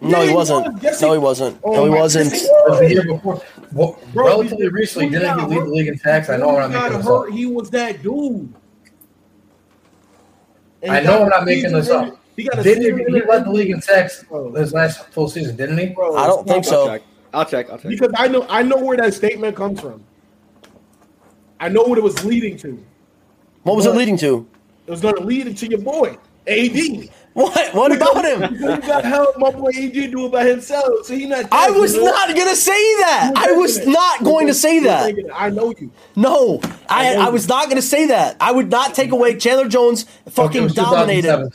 No, Yeah, he he wasn't. was. Yes, No, he- he wasn't. Oh No, he wasn't. yes, oh he It was was. the year before. Well, Bro, relatively he- recently, he didn't he got lead the league in sacks? I know When I'm not making this hurt, up. he was that dude. And I know got I'm not making this season- up. He got a Didn't he, he led the league in sacks Bro. his last full season, didn't he? Bro, I don't think stop. I'll so. check. I'll check. I'll check. Because I know I know where that statement comes from. I know what it was leading to. What was it leading to? It was going to lead into your boy, AD. What? What about him? You got help my boy AD do it by himself. So he not. I was you know? not gonna say that. I was it. not going to say that. I know you. No, I I know I you. was not going to say that. I would not take away Chandler Jones fucking was dominated.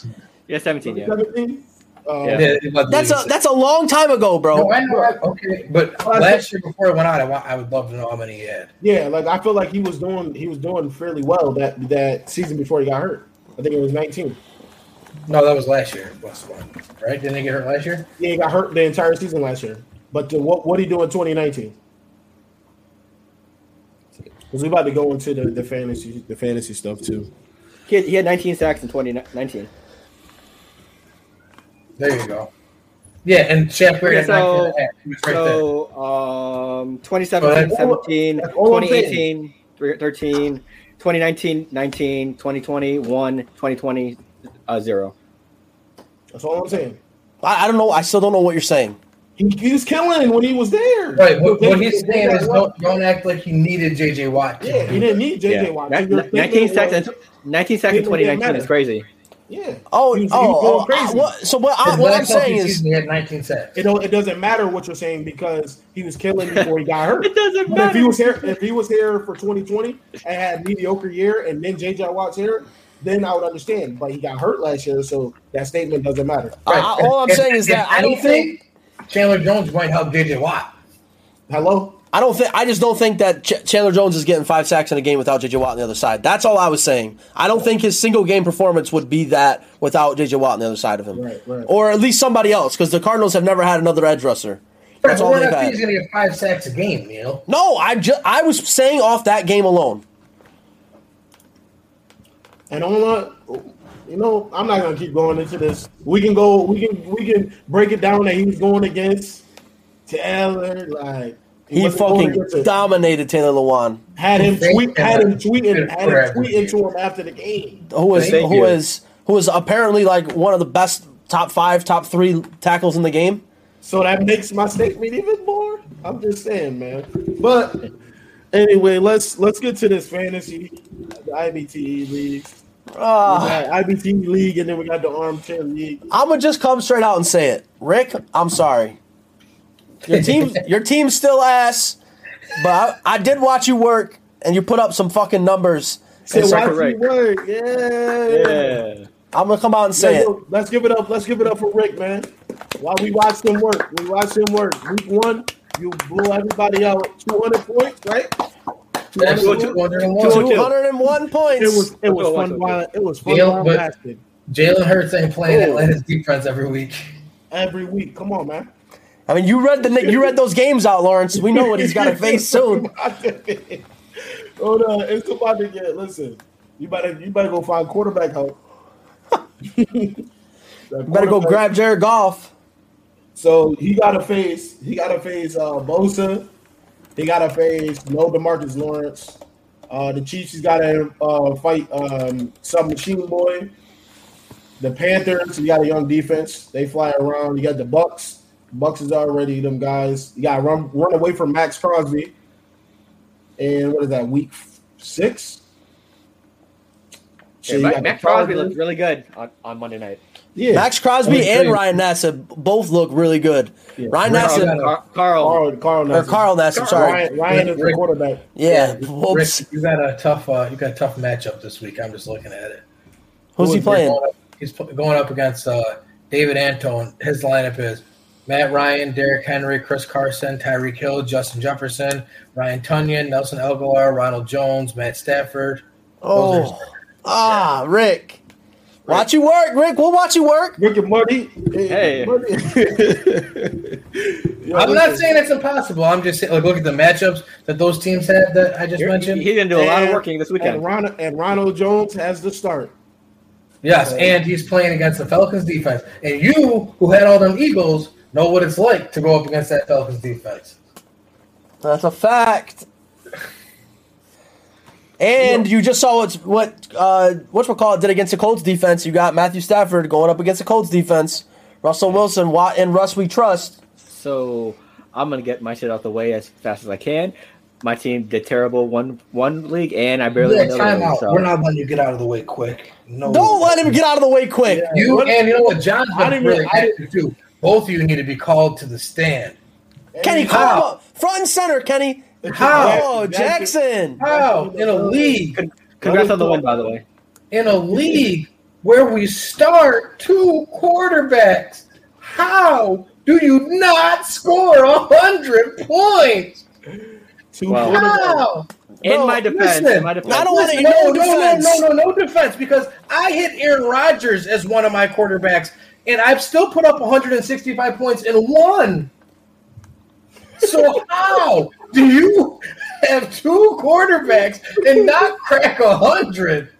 Yeah, 17. Yeah. 17? Uh, Yeah. Yeah, he led the That's a that's a long time ago, bro. No, I know. Okay, but I last year before it went out, I, want, I would love to know how many he had. Yeah, like I feel like he was doing he was doing fairly well that that season before he got hurt. I think it was 19. No, that was last year. Plus one, right? Didn't he get hurt last year? Yeah, he got hurt the entire season last year. But the, what what he do in 2019? Because we about to go into the, the fantasy the fantasy stuff too. He had, he had 19 sacks in 2019. There you go. Yeah, and Shaq Barrett Okay, had 19 so- and a half. He was right there. So, um, 2017, That's all- 17, all 2018, 13, 2019, 19, 2020, 1, 2020, uh, 0. That's all I'm saying. I, I don't know. I still don't know what you're saying. He, he was killing when he was there. Right. What, what he's saying is don't, don't act like he needed JJ Watt. Yeah, do he didn't need JJ Yeah. Watt. Ni- So your ni- 19 seconds, sacks, 19 sacks in It didn't 2019 is crazy. Yeah. Oh, He was- he oh, going oh, crazy. I- what, so what, I, what I'm saying is, he had 19 sacks. It don't. It doesn't matter what you're saying because he was killing before he got hurt. (laughs) It doesn't But if he matter. was here, if he was here for 2020 and had a mediocre year, and then JJ Watt's here, then I would understand. But he got hurt last year, so that statement doesn't matter. I- I- all I'm saying is that I don't think Chandler Jones might help JJ Watt. Hello. I don't think I just don't think that Ch- Chandler Jones is getting five sacks in a game without JJ Watt on the other side. That's all I was saying. I don't think his single game performance would be that without JJ Watt on the other side of him, Right, right. or at least somebody else, because the Cardinals have never had another edge rusher. That's Right, all we're they've had. he's going to get five sacks a game, you know? No, I just I was saying off that game alone. And on you know, I'm not gonna keep going into this. We can go. We can. We can break it down that he was going against Taylor. Like He wasn't fucking dominated Taylor Lewan, had him tweet. Had him tweeting. Had him forever. tweeting to him after the game. who is Thank who you. is who is apparently like one of the best top five, top three tackles in the game. So that makes my statement even more. I'm just saying, man. But anyway, let's let's get to this fantasy, the IBTE league. Ah. got league, and then we got the armchair league. I'm gonna just come straight out and say it, Rick. I'm sorry. Your team, (laughs) your team's still ass, but I, I did watch you work, and you put up some fucking numbers. Say, watch you work. Yeah. Yeah. I'm gonna come out and say Let's, it. let's give it up. Let's give it up for Rick, man. While we watch him work, we watch him work. Week one, you blew everybody out 200 points, right? Absolutely, 201. 201 points. It was it was Go fun while it was fun Yeah, while lasted. Jalen Hurts ain't playing Oh. Atlanta's defense every week. every week. Come on, man. I mean, you read the you read those games out, Lawrence. We know what he's got to face (laughs) soon. Hold on, it's about to get. Listen, you better you better go find quarterback help. (laughs) You better go grab Jared Goff. So he got to face he got to face uh, Bosa. He got to face no DeMarcus Lawrence. Uh, the Chiefs has got to uh, fight um, some machine boy. The Panthers, you got a young defense. They fly around. You got the Bucs. Bucs is already them guys. You got to run run away from Maxx Crosby. And what is that? Week six. So Yeah, you Mac, got Mac the Crosby looked really good on, on Monday night. Yeah, Maxx Crosby Let and tell. Ryan Nassib both look really good. Yeah. Ryan Rick, Nassib Carl- Car- Carl, Carl, Carl, or Nassib. Carl Nassib, sorry. Ryan, Ryan is the quarterback. Yeah. Rick, Whoops. you got a tough, uh, you got a tough matchup this week. I'm just looking at it. Who's he playing? going up- He's going up against uh, David Antone. His lineup is Matt Ryan, Derrick Henry, Chris Carson, Tyreek Hill, Justin Jefferson, Ryan Tunyon, Nelson Agholor, Ronald Jones, Matt Stafford. Oh, ah, Rick. Watch you work, Rick. We'll watch you work. Rick and Marty. Hey. Marty. (laughs) I'm not saying it's impossible. I'm just saying, like, look at the matchups that those teams had that I just You're- mentioned. He didn't do a lot of working this weekend. And, weekend. Ron, and Ronald Jones has the start. Yes, and he's playing against the Falcons defense. And you, who had all them Eagles, know what it's like to go up against that Falcons defense. That's a fact. And you just saw what's what uh what's call it did against the Colts defense. You got Matthew Stafford going up against the Colts defense. Russell Wilson, Watt, and Russ we trust. So I'm gonna get my shit out the way as fast as I can. My team did terrible one one league, and I barely Yeah, won time league, out. so- We're not letting you get out of the way quick. No. Don't let him get out of the way quick. You and you know what? John's I been didn't really really- I active too. Both of you need to be called to the stand. Kenny, call him up. Front and center, Kenny. How? Oh, Jackson. How in a league Congrats on the win, by the way. in a league where we start two quarterbacks? How do you not score a hundred points? Two Wow. How? In Bro, my defense, listen, in my defense, I don't want to no, no no, no, no, no, no defense because I hit Aaron Rodgers as one of my quarterbacks, and I've still put up 165 points and won. So how (laughs) do you have two quarterbacks and not crack a hundred?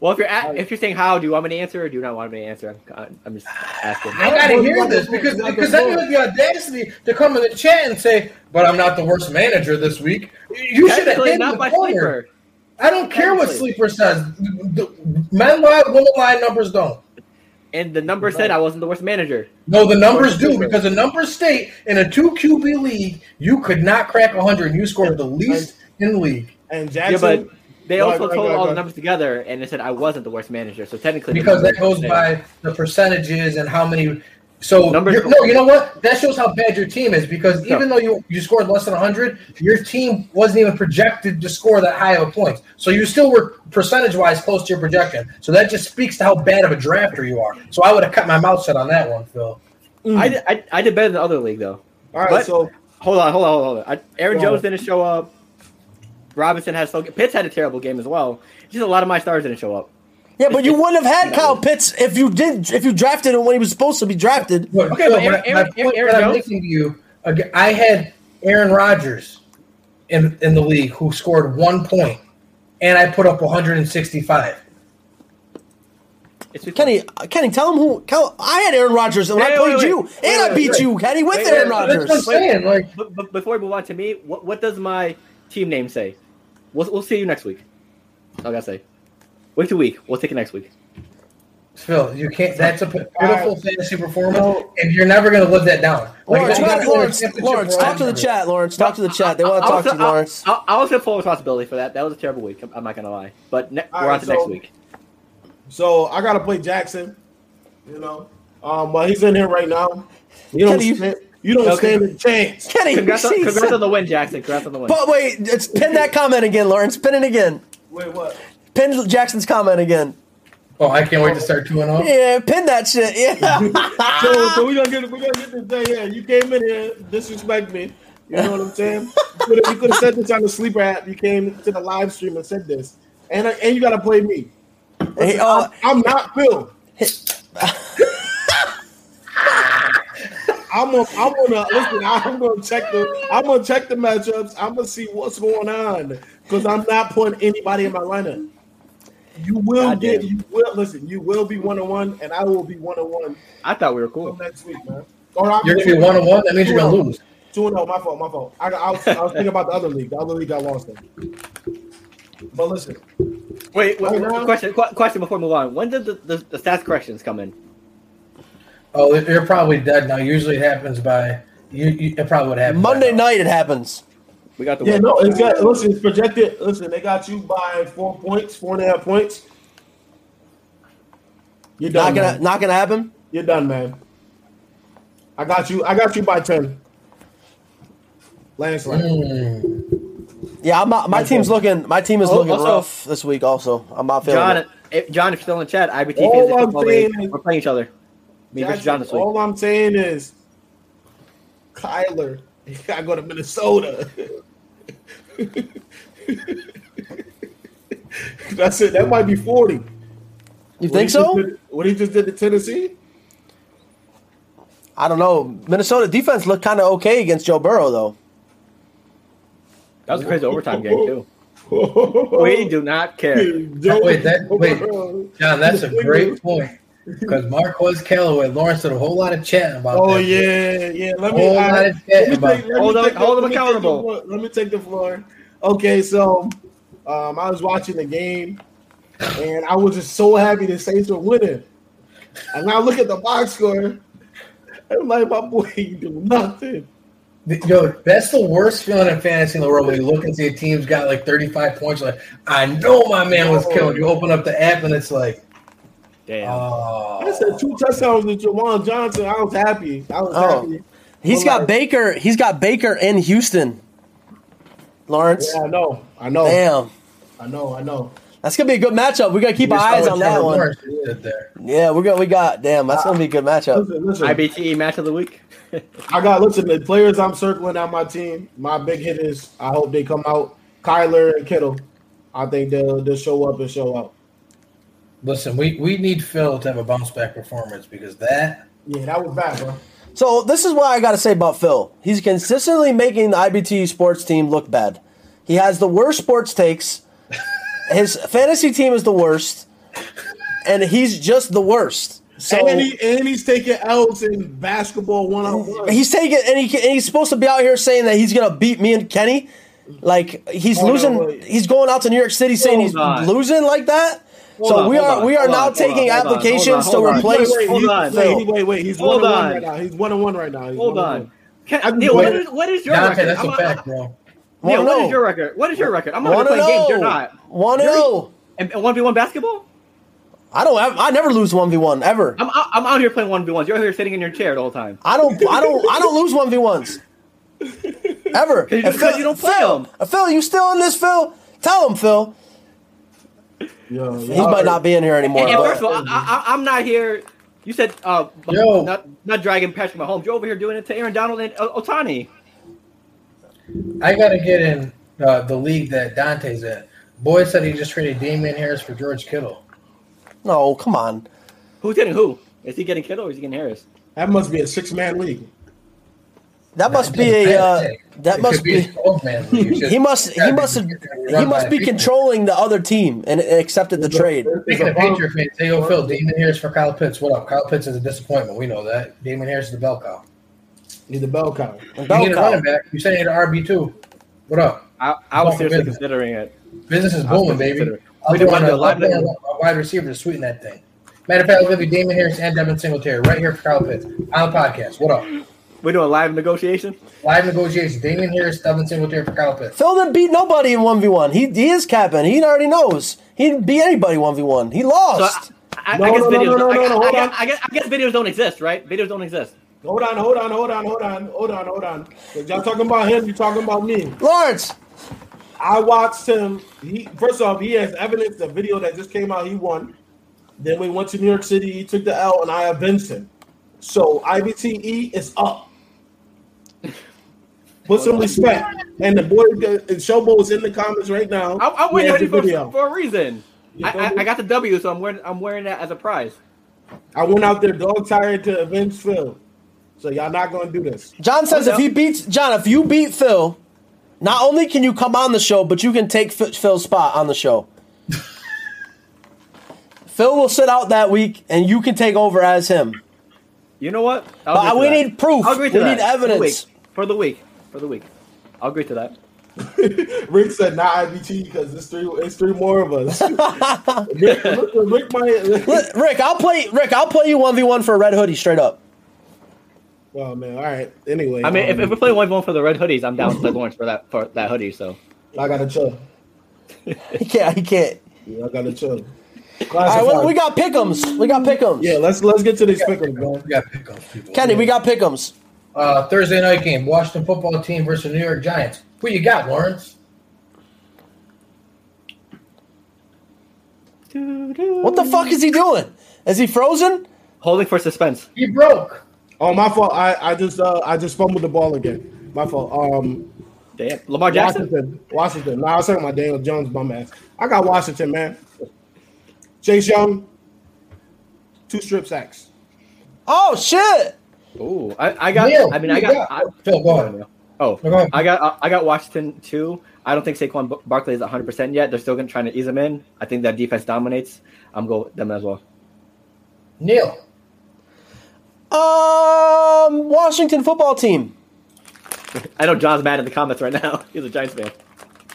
Well, if you're at, if you're saying how, do you want me to answer or do you not want me to answer? I'm, I'm just asking. I gotta hear this because you got the because then you have the audacity to come in the chat and say, "But I'm not the worst manager this week." You should have Technically, hit not the corner. sleeper. I don't care what sleeper says. The men lie, women lie, numbers don't. And the numbers said I wasn't the worst manager. No, the numbers do because the numbers state in a two QB league you could not crack 100 and you scored the least in the league And Yeah, Jackson. but they also ahead, told ahead, all the numbers together, and they said I wasn't the worst manager. So technically, because that goes by the percentages and how many. So Numbers- you're- no, you know what? That shows how bad your team is because Yeah. even though you you scored less than 100, your team wasn't even projected to score that high of a points. So you still were percentage wise close to your projection. So that just speaks to how bad of a drafter you are. So I would have cut my mouth shut on that one, Phil. Mm. I, did, I, I did better than the other league though. All right, but- so Hold on, hold on, hold on. I, Aaron Jones on. didn't show up. Robinson has so Pitts had a terrible game as well. Just a lot of my stars didn't show up. Yeah, but you wouldn't have had Kyle Pitts if you did if you drafted him when he was supposed to be drafted. Look, Okay, Phil, but my- Aaron- my Aaron- Aaron I'm Jones- making to you, again, I had Aaron Rodgers in in the league who scored one point, and I put up 165. Kenny, Kenny, tell him who. Tell, I had Aaron Rodgers and I Wait, played wait, you, wait. and Wait, I beat wait. you, Kenny, with Wait, Aaron wait, That's what I'm saying. Like, But, but before we move on to me, what, what does my team name say? We'll, we'll see you next week. That's all I gotta say. Wait a week. We'll take it next week. Phil, you can't. That's a beautiful right. fantasy performance, No. and you're never going to live that down. Like, Lawrence, you you got gotta win a Lawrence, Lawrence, talk to the chat, Lawrence. Talk to the chat. They want to talk to was- you, Lawrence. I, I was in full responsibility for that. That was a terrible week. I'm, I'm not gonna lie. But ne- we're right, on to next week. So I gotta play Jackson. You know, um, but he's in here right now. You don't Kenny, you- stand, you don't Okay. stand a chance. Kenny, Congrats, on, see, congrats on the win, Jackson. Congrats on the win. But wait, it's pin that comment again, Lawrence. Pin it again. Wait, what? Pin Jackson's comment again. Oh, I can't wait to start two and zero. Yeah, pin that shit. Yeah. (laughs) So, so we gonna get we gonna get this day here. You came in here, disrespect me. You know what I'm saying? (laughs) You could have said this on the sleeper app. You came to the live stream and said this, and and you gotta play me. Hey, uh, I'm, I'm not Phil. (laughs) I'm gonna, I'm gonna listen. I'm gonna check the, I'm gonna check the matchups. I'm gonna see what's going on because I'm not putting anybody in my lineup. You will Goddamn. get, you will listen. You will be one on one, and I will be one on one I thought we were cool. next week, man. Or I'm You're gonna be one on one. That means you're gonna lose. Two and zero. My fault. My fault. I, I, was, I was thinking about the other league. The other league got lost in. But listen, Wait, wait, Right now- question, qu- question before we move on. When did the, the, the stats corrections come in? Oh, you're probably dead now. Usually it happens by you. you it probably would happen Monday night it happens. We got the yeah, win. no, it's got. Listen, it's projected. Listen, they got you by four points, four and a half points. You're Not gonna man. not gonna happen. You're done, man. I got you. I got you by ten. Landslide. Mm. Yeah, I'm not, my Okay. team's looking. My team is Oh, looking also- rough this week. Also, I'm not feeling John, it. if, John, if you're still in chat, IBT All Fantasy I'm Football League, saying is- we're playing each other. Me versus John this week. All I'm saying is, Kyler, you gotta go to Minnesota. (laughs) That's it. That might be forty. You What think so? did- What he just did to Tennessee? I don't know. Minnesota defense looked kind of okay against Joe Burrow though. That was a crazy overtime game too. (laughs) We do not care. Wait, that- wait. John, that's a great point. Because Mark Marquez Callaway, Lawrence did a whole lot of chatting about Oh that. yeah, yeah. Let me, I- let me take, let me Hold them- take the- hold them let me take the accountable. floor. Let me take the floor. Okay, so um, I was watching the game, and I was just so happy to say so winning. And I look at the box score, I'm like, my boy, you do nothing. Yo, that's the worst feeling in fantasy in the world when you look and see a team's got like 35 points. Like, I know my man was killed. You open up the app and it's like, Damn. oh. I said two touchdowns with Juwan Johnson. I was happy. I was Oh. happy. He's Well, got Baker. He's got Baker in Houston. Lawrence, Yeah, I know. I know. damn, I know. I know. that's gonna be a good matchup. We gotta keep our eyes on that Trevor one. Lawrence did there. Yeah, we're gonna we got damn. That's gonna be a good matchup. Listen, listen. IBT E match of the week. (laughs) I got listen. The players I'm circling on my team. My big hitters. I hope they come out. Kyler and Kittle. I think they'll they'll show up and show out. Listen, we, we need Phil to have a bounce back performance because that Yeah, that was bad, bro. So this is what I got to say about Phil. He's consistently making the IBT sports team look bad. He has the worst sports takes. His fantasy team is the worst, and he's just the worst. So and, he, and he's taking L's in basketball one on one. he's taking and, he, and he's supposed to be out here saying that he's gonna beat me and Kenny. Like he's Oh, losing. wait. he's going out to New York City saying he's Hold on. losing like that. Hold so on, we are on, we are now on, taking on, hold on, applications hold on, to replace Wait, wait, Hold he's, on. wait, wait, wait. He's Hold one on one right now. He's one on one right now. He's Hold on on. Can, I can Neil, what is, what is your Dante, record? that's I'm- a fact, bro. (laughs) Neil, Wanna what know? is your record? What is your record? I'm not One playing games. You're not. One and You're- zero. And one v one basketball? I don't. have- I never lose one v one ever. I'm out- I'm out here playing one v ones. You're out here sitting in your chair the whole time. I don't. I don't. I don't lose one v ones (laughs) ever. 'Cause you- And because you don't play Phil, 'em. uh, Phil, you still in this? Phil, tell him, Phil. Yo, He might not be in here anymore. And, and first of all, I, I, I'm not here. You said uh, Yo. not not dragging Patrick Mahomes. You're over here doing it to Aaron Donald and uh, Ohtani. I got to get in uh, the league that Dante's in. Boy said he just traded Damien Harris for George Kittle. no, come on. Who's getting who? Is he getting Kittle or is he getting Harris? That must be a six man league. That must be a. Uh, that It must be. be. 12-man league. It's just- He must. He must. He must be controlling the other team and and accepted the trade. Speaking of Patriot fans, hey, yo, Phil, Damon Harris for Kyle Pitts. What up? Kyle Pitts is a disappointment. We know that. Damon Harris is the bell cow. He's the bell cow. And You Bell need a cow. running back. You said you need an RB two. What up? I, I was seriously goodness. considering it. Business is booming, baby. I'll We do do want to a, do a I'll do live- a wide receiver to sweeten that thing. Matter of fact, I'll give you Damon Harris and Devin Singletary right here for Kyle Pitts on the podcast. What up? We're doing live negotiation. Live negotiation. Damon Harris, Devin Singletary for Kyle Pitts. Phil didn't beat nobody in one v one. He he is capping. He already knows. He didn't beat anybody one v one. He So, lost. I, No, I guess no, no, videos. no, no, I, no, I- I guess- I guess, I guess videos don't exist, right? Videos don't exist. Hold on, hold on, hold on, hold on, hold on, hold on. 'Cause Y'all talking about him, you talking about me. Lawrence, I watched him. He first off, he has evidence. The video that just came out, he won. Then we went to New York City. He took the L, and I avenged him. So IBTE is up. Put some respect. And the boy, the Showbo is in the comments right now. I, I'm wearing has the the hoodie for, for a reason. I, I. I got the W, so I'm wearing I'm wearing that as a prize. I went out there dog tired to avenge Phil. So y'all not gonna do this. John says Oh, if he beats John, if you beat Phil, not only can you come on the show, but you can take Phil's spot on the show. (laughs) Phil will sit out that week, and you can take over as him. You know what? But we that. need proof. I'll We that. need evidence. For the week. For the week. For the week. I'll agree to that. (laughs) Rick said not IBT because it's three. It's three more of us. (laughs) Rick, Rick, Rick might. Rick, I'll play. Rick, I'll play you one v one for a red hoodie straight up. Oh man! All right. Anyway, I mean, if, um, if we play one v one for the red hoodies, I'm down to play Lawrence for that for that hoodie. So I gotta chill. He can't. He can't. Yeah, I gotta chill. All right, we got pick'ems. We got pick'ems. Yeah, let's let's get to these pickers, man. We got pickups, people. Kenny, we got pick'ems. Uh, Thursday night game: Washington football team versus New York Giants. Who you got, Lawrence? What the fuck is he doing? Is he frozen? holding for suspense. He broke. Oh, my fault. I I just uh I just fumbled the ball again. My fault. Um, Damn, Lamar Jackson. Washington. Washington. No, I was talking about Daniel Jones bum ass. I got Washington, man. Chase Young, two strip sacks. Oh shit! Ooh, I, I got. Neil, I mean, I you got. I, Phil, go ahead. oh, Go ahead. I got. I got Washington too. I don't think Saquon Bar- Barkley is 100 percent yet. They're still gonna try to ease him in. I think that defense dominates. I'm going with them as well. Neil. Um, Washington football team. (laughs) I know John's mad in the comments right now. (laughs) He's a Giants fan.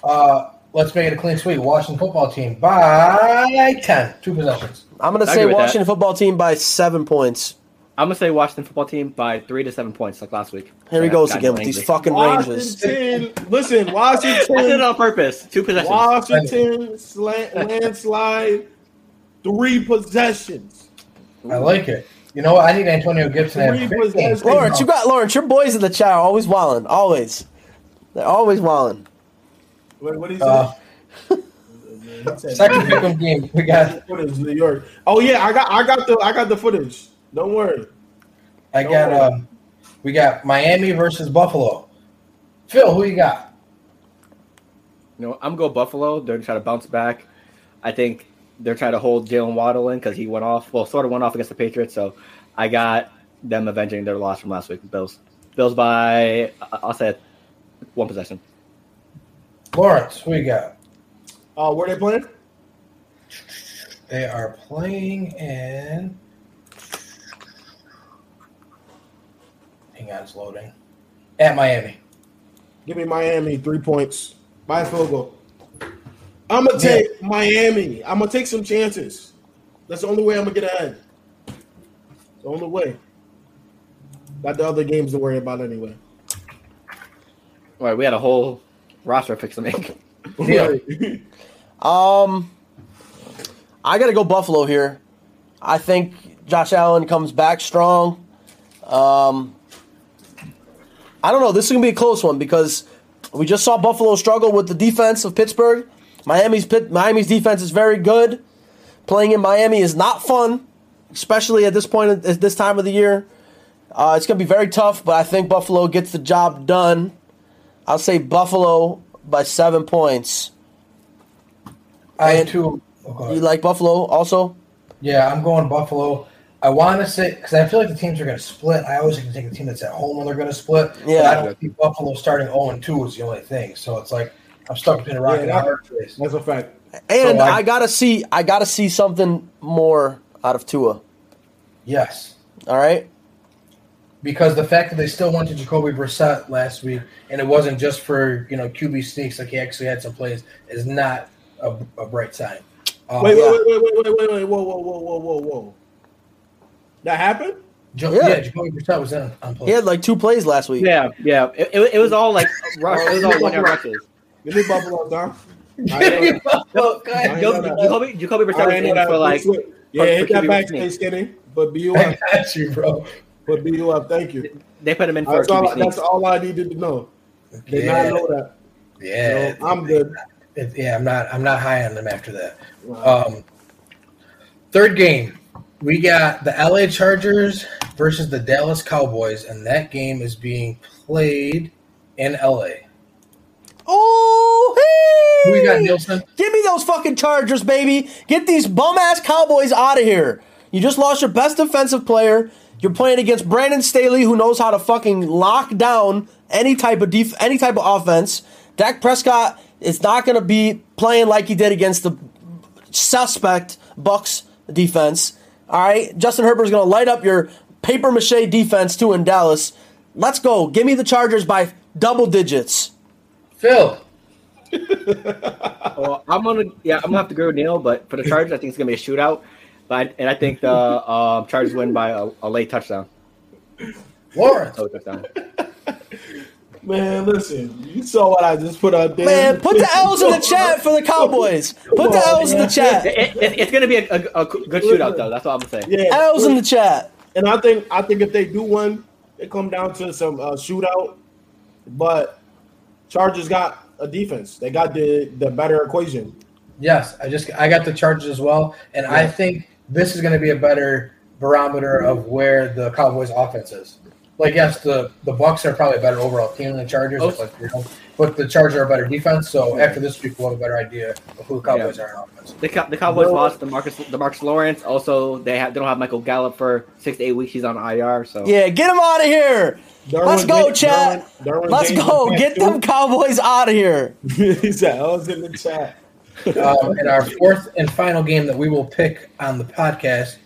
Uh, let's make it a clean sweep. Washington football team by ten. Two possessions. I'm gonna say Washington that. football team by seven points. I'm gonna say Washington football team by three to seven points, like last week. Here he I goes again no with these angry. fucking ranges. Washington. Listen, (laughs) I did it on purpose. Two possessions. Washington slant, landslide, three possessions. I like it. You know what? I need Antonio Gibson to have Three possessions. Lawrence, you got Lawrence. Your boys in the chat are always walling. Always. They're always walling. Wait, what did he Uh, say? Second pick'em game. We got. footage, New York. Oh yeah, I got I got the I got the footage. Don't worry. I got. Um, we got Miami versus Buffalo. Phil, who you got? You know, I'm going to go Buffalo. They're trying to bounce back. I think they're trying to hold Jaylen Waddle in because he went off. Well, sort of went off against the Patriots. So I got them avenging their loss from last week. Bills. Bills by I- I'll say one possession. Lawrence, who you got? Uh, where they playing? They are playing in. Hang on, it's loading. At Miami. Give me Miami three points by field goal. I'm gonna take Miami. I'm gonna take some chances. That's the only way I'm gonna get ahead. The only way. Got the other games to worry about anyway. All right, we had a whole roster fix to make. (laughs) Yeah. (laughs) Um, I got to go Buffalo here. I think Josh Allen comes back strong. Um, I don't know. This is gonna be a close one because we just saw Buffalo struggle with the defense of Pittsburgh. Miami's Pit, Miami's defense is very good. Playing in Miami is not fun, especially at this point at this time of the year. Uh, it's gonna be very tough, but I think Buffalo gets the job done. I'll say Buffalo by seven points. I And- two. oh. You like Buffalo also? Yeah, I'm going Buffalo. I want to say because I feel like the teams are going to split. I always like to take a team that's at home when they're going to split. But Yeah. I don't think Buffalo starting 0 and 2 is the only thing. So it's like I'm stuck between a rock Yeah, and a hard place. That's a fact. And So I- I, gotta see I gotta see something more out of Tua. Yes, All right? because the fact that they still went to Jacoby Brissett last week, and it wasn't just for you know QB sneaks, like he actually had some plays, is not a, a bright sign. Uh, Wait, yeah. wait, wait, wait, wait, wait, wait, whoa, whoa, whoa, whoa, whoa, whoa. That happened? Jo- Yeah. yeah. Jacoby Brissett was in on. He had like two plays last week. Yeah, yeah. It, it, it was all like (laughs) rush. It was all one yard rushes. Give me Buffalo, Dom. I ain't know go ahead. I Yo- know that. Jacoby, Jacoby I Brissett was know in that. for like Big Yeah, for hit that back, sneak. skinny. But BU (laughs) I up. got you, bro. But BU up. Thank you. They put him in for That's all, that's all I needed to know. Did Yeah. not know that. Yeah, No, I'm good. Yeah, I'm not. I'm not high on them after that. Um, third game, we got the LA Chargers versus the Dallas Cowboys, and that game is being played in LA. Oh, hey! we got, Nielsen? Give me those fucking Chargers, baby. Get these bum ass Cowboys out of here. You just lost your best defensive player. You're playing against Brandon Staley, who knows how to fucking lock down any type of def- any type of offense. Dak Prescott is not going to be playing like he did against the suspect Bucs defense. All right, Justin Herbert's going to light up your paper mache defense too in Dallas. Let's go. Give me the Chargers by double digits. Phil. (laughs) Well, I'm gonna yeah, I'm gonna have to go with Neil, but for the Chargers, I think it's gonna be a shootout. But and I think the uh, Chargers win by a, a late touchdown. Lawrence. Touchdown. (laughs) Man, listen, you saw what I just put out there. Man, put the L's in the chat for the Cowboys. Put the L's in the chat. It, it, it's gonna be a, a, a good shootout though. That's all I'm gonna say. Yeah, L's in the chat. and I think I think if they do one, it come down to some uh, shootout. But Chargers got a defense. They got the the better equation. Yes, I just I got the Chargers as well, and I think this is going to be a better barometer of where the Cowboys' offense is. Like, yes, the the Bucs are probably a better overall team than the Chargers, Oh. but, you know, but the Chargers are a better defense. So after this week, we'll have a better idea of who the Cowboys are in offense. The, the Cowboys No. lost the Marcus DeMarcus Lawrence. Also, they have they don't have Michael Gallup for six to eight weeks. He's on IR. So Yeah, get him out of here. Derwin Let's go, James- chat. Derwin- Derwin Let's James go. Get too. them Cowboys out of here. he said, "I was in the chat." Um, and our fourth and final game that we will pick on the podcast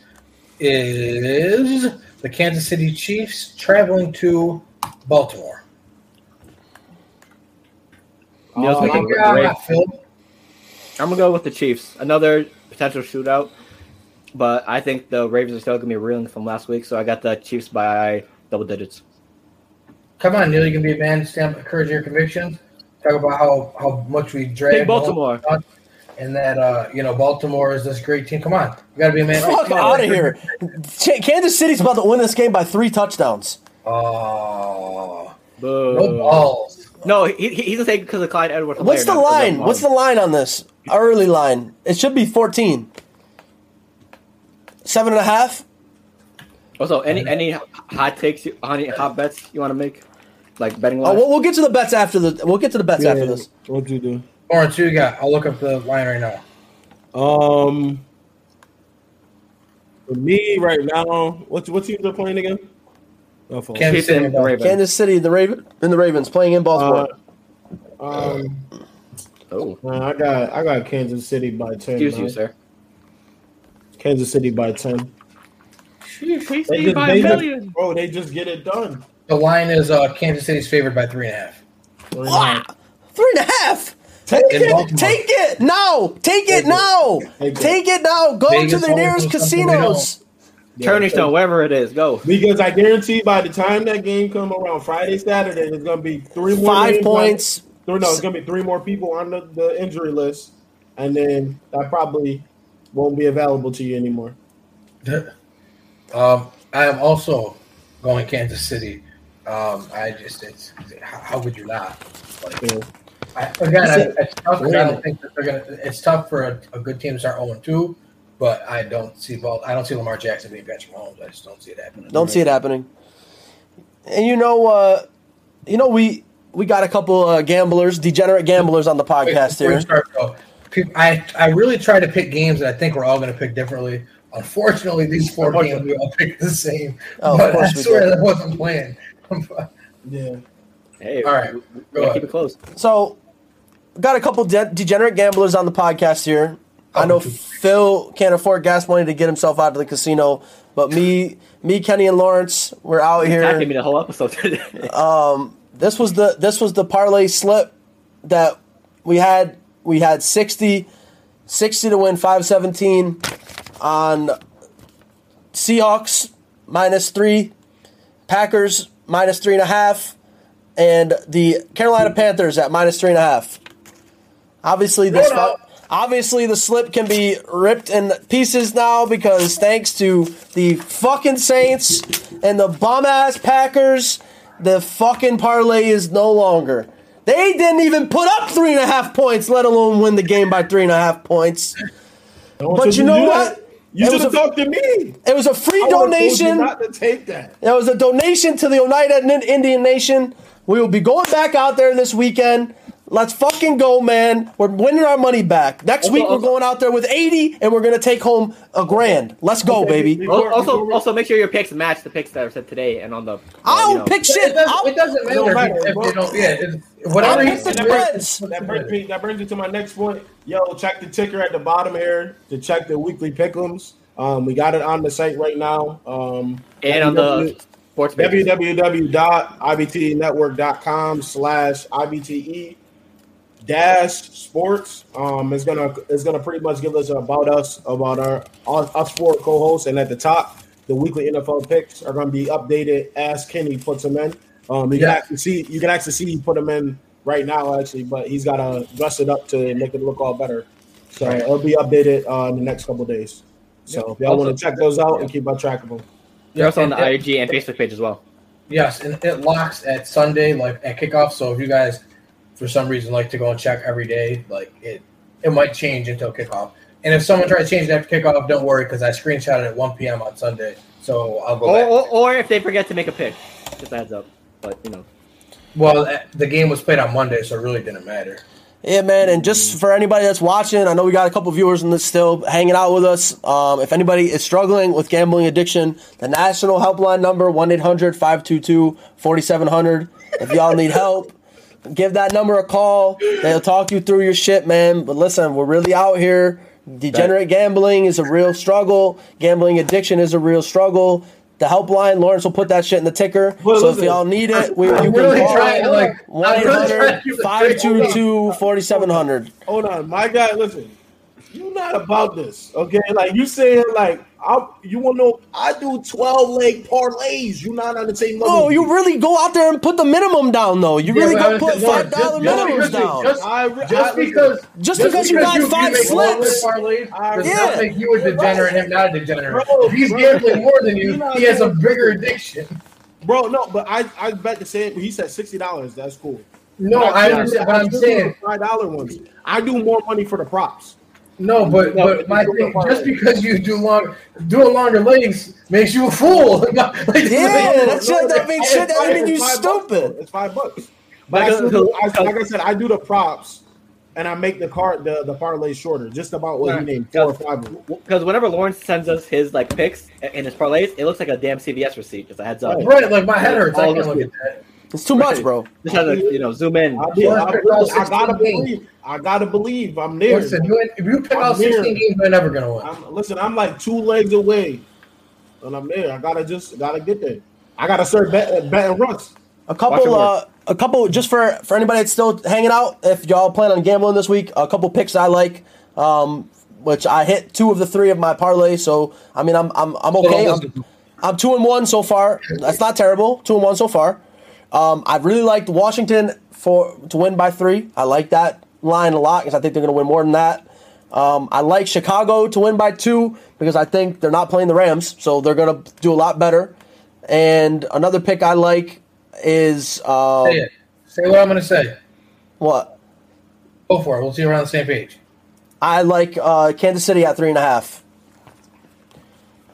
is the Kansas City Chiefs traveling to Baltimore. Neil's Oh, picking I'm the Yeah, Ravens. I'm gonna go with the Chiefs. Another potential shootout, but I think the Ravens are still gonna be reeling from last week. So I got the Chiefs by double digits. Come on, Neil. You can be a man. Stand, encourage your convictions. Talk about how, how much we drag Pick Baltimore. And that uh, you know Baltimore is this great team. Come on, you got to be a man. Fuck out of here. Ch- Kansas City's about to win this game by three touchdowns. Oh, Boo. no balls. No, he, he- he's gonna say because of Clyde Edwards. What's the line? What's the line on this? Early line. It should be 14. Seven and a half? Also, any any hot takes, you- any hot bets you want to make, like betting Oh, we'll, we'll get to the bets after the. We'll get to the bets after this. What do you do? Lawrence, who you got? I'll look up the line right now. Um, for me right now, what what teams are playing again? Oh, fuck. Kansas Chiefs and City. the Ravens. Kansas City, the Raven, and the Ravens playing in Baltimore. Uh, um, Oh, man, I got I got Kansas City by ten. excuse man. you, sir. Kansas City by ten. They just, by they a just- bro, they just get it done. The line is uh, Kansas City's favored by three and a half. Ah, three and a half. Take In it, Baltimore. Take it now. Take it now. Take it. Take it now. Go Vegas to the nearest does something we casinos. Turning Stone, wherever it is, go. Because I guarantee by the time that game come around Friday, Saturday, there's gonna be three more Five points. on- no, it's gonna be three more people on the, the injury list, and then that probably won't be available to you anymore. Um, I am also going Kansas City. Um, I just it's how, how would you not? Like, Yeah. I, again, I, it's tough. 'cause I don't think that they're gonna. It's tough for a, a good team to start 0 2, but I don't see Ball. I don't see Lamar Jackson being Patrick Mahomes. I just don't see it happening. Don't see it happening. And you know, uh, you know, we we got a couple uh, gamblers, degenerate gamblers on the podcast before we here. start, though, peop- I I really try to pick games that I think we're all going to pick differently. Unfortunately, these four games we all picked the same. Oh, of but I course we swear did. that wasn't planned. (laughs) Yeah. Hey, All right, we- we go gotta keep it close. So, got a couple de- degenerate gamblers on the podcast here. I know Oh. Phil can't afford gas money to get himself out of the casino, but me, me, Kenny, and Lawrence, we're out here. Attacking me the whole episode today. (laughs) um, This was the this was the parlay slip that we had. We had 60, 60 to win five seventeen on Seahawks minus three, Packers minus three and a half, and the Carolina Panthers at minus three and a half. Obviously, this Obviously, the slip can be ripped in pieces now because thanks to the fucking Saints and the bum ass Packers, the fucking parlay is no longer. They didn't even put up three and a half points, let alone win the game by three and a half points. But you know what? You It should have a- talked to me. It was a free I would've told you donation. Not to take that. It was a donation to the Oneida Indian Nation. We will be going back out there this weekend. Let's fucking go, man. We're winning our money back. Next week, we're going out there with 80 and we're going to take home a grand. Let's go, Okay, baby. before- also, before also make sure your picks match the picks that are said today and on the. I you don't know. pick It shit. doesn't, I'll, it doesn't matter, matter, you- if bro. they don't. Yeah, whatever you that, brings, Reds. that brings me that brings me to my next point. Yo, check the ticker at the bottom here to check the weekly pickums. Um, we got it on the site right now. Um, and on the sports pages. www.ibtnetwork.com slash ibte dash sports um is gonna is gonna pretty much give us about us about our us us four co-hosts and at the top the weekly NFL picks are gonna be updated as Kenny puts them in. Um you Yeah. can actually see you can actually see he put them in right now actually, but he's gotta dress it up to make it look all better. So Right. it'll be updated uh, in the next couple days. So if y'all want to check those out and keep on track of them. They're also on the and- IG and Facebook page as well. Yes, and it locks at Sunday, like at kickoff. So if you guys, for some reason, like to go and check every day, like it, it might change until kickoff. And if someone tries to change it after kickoff, don't worry because I screenshot it at 1 p.m. on Sunday. So I'll go Or, back. or, or if they forget to make a pick, just adds up. But you know, Well, eh, the game was played on Monday, so it really didn't matter. Yeah, man. And just for anybody that's watching, I know we got a couple viewers in this still hanging out with us. Um, if anybody is struggling with gambling addiction, the national helpline number 1 800 522 4700. If y'all need help, give that number a call. They'll talk you through your shit, man. But listen, we're really out here. Degenerate gambling is a real struggle. Gambling addiction is a real struggle. The helpline, Lawrence will put that shit in the ticker. Well, so if y'all need it, we, you I'm can really call trying like. I'm really trying to keep it straight. 522 4700. Hold on, my guy. Listen, you not about this, okay? Like you saying, like I, you want to know? I do twelve leg parlays. You're not on the same level. No, you really go out there and put the minimum down, though. You Yeah, really but go put five dollar just- just minimums because down. just- I, I, Just listen, because, Just because you got five make one slips. parlays I- does Yeah. not make you a degenerate and him not a degenerate. Bro, if he's bro. gambling more than you, he has a bigger addiction. bro. No, but I, I bet the same. He said sixty dollars. That's cool. No, But I understand, but I'm saying five dollar ones. I do more money for the props. No, but No, but but my thing, just because you do long doing longer legs makes you a fool. (laughs) Like, Yeah, that's No, shit. That means it's shit. That five- mean you it's five bucks, stupid. It's five bucks. But I Like, still I, uh, like I said, I do the props, and I make the card the the parlay shorter, just about what he Right. named four or five. because whenever Lawrence sends us his like picks and his parlays, it looks like a damn CVS receipt. Just a heads up. right, like my head hurts. I can't look at that. It's too much, bro. Just has to you know zoom in. I, be, I, Lawrence picked believe- all I gotta games. believe. I gotta believe. I'm there. Listen, you if you pick I'm out here. 16 games, you're never gonna win. I'm, listen, I'm like two legs away, and I'm there. I gotta just gotta get there. I gotta start bet, betting runs. A couple, uh, a couple, just for for anybody that's still hanging out. If y'all plan on gambling this week, a couple picks I like, um, which I hit two of the three of my parlay. So I mean, I'm I'm I'm okay. I'm, I'm two and one so far. That's not terrible. Two and one so far. Um, I really liked Washington for to win by three. I like that line a lot because I think they're going to win more than that. Um, I like Chicago to win by two because I think they're not playing the Rams, so they're going to do a lot better. And another pick I like is um, Say it. Say what I'm gonna say. what Go for it. We'll see you around the same page. I like uh, Kansas City at three and a half.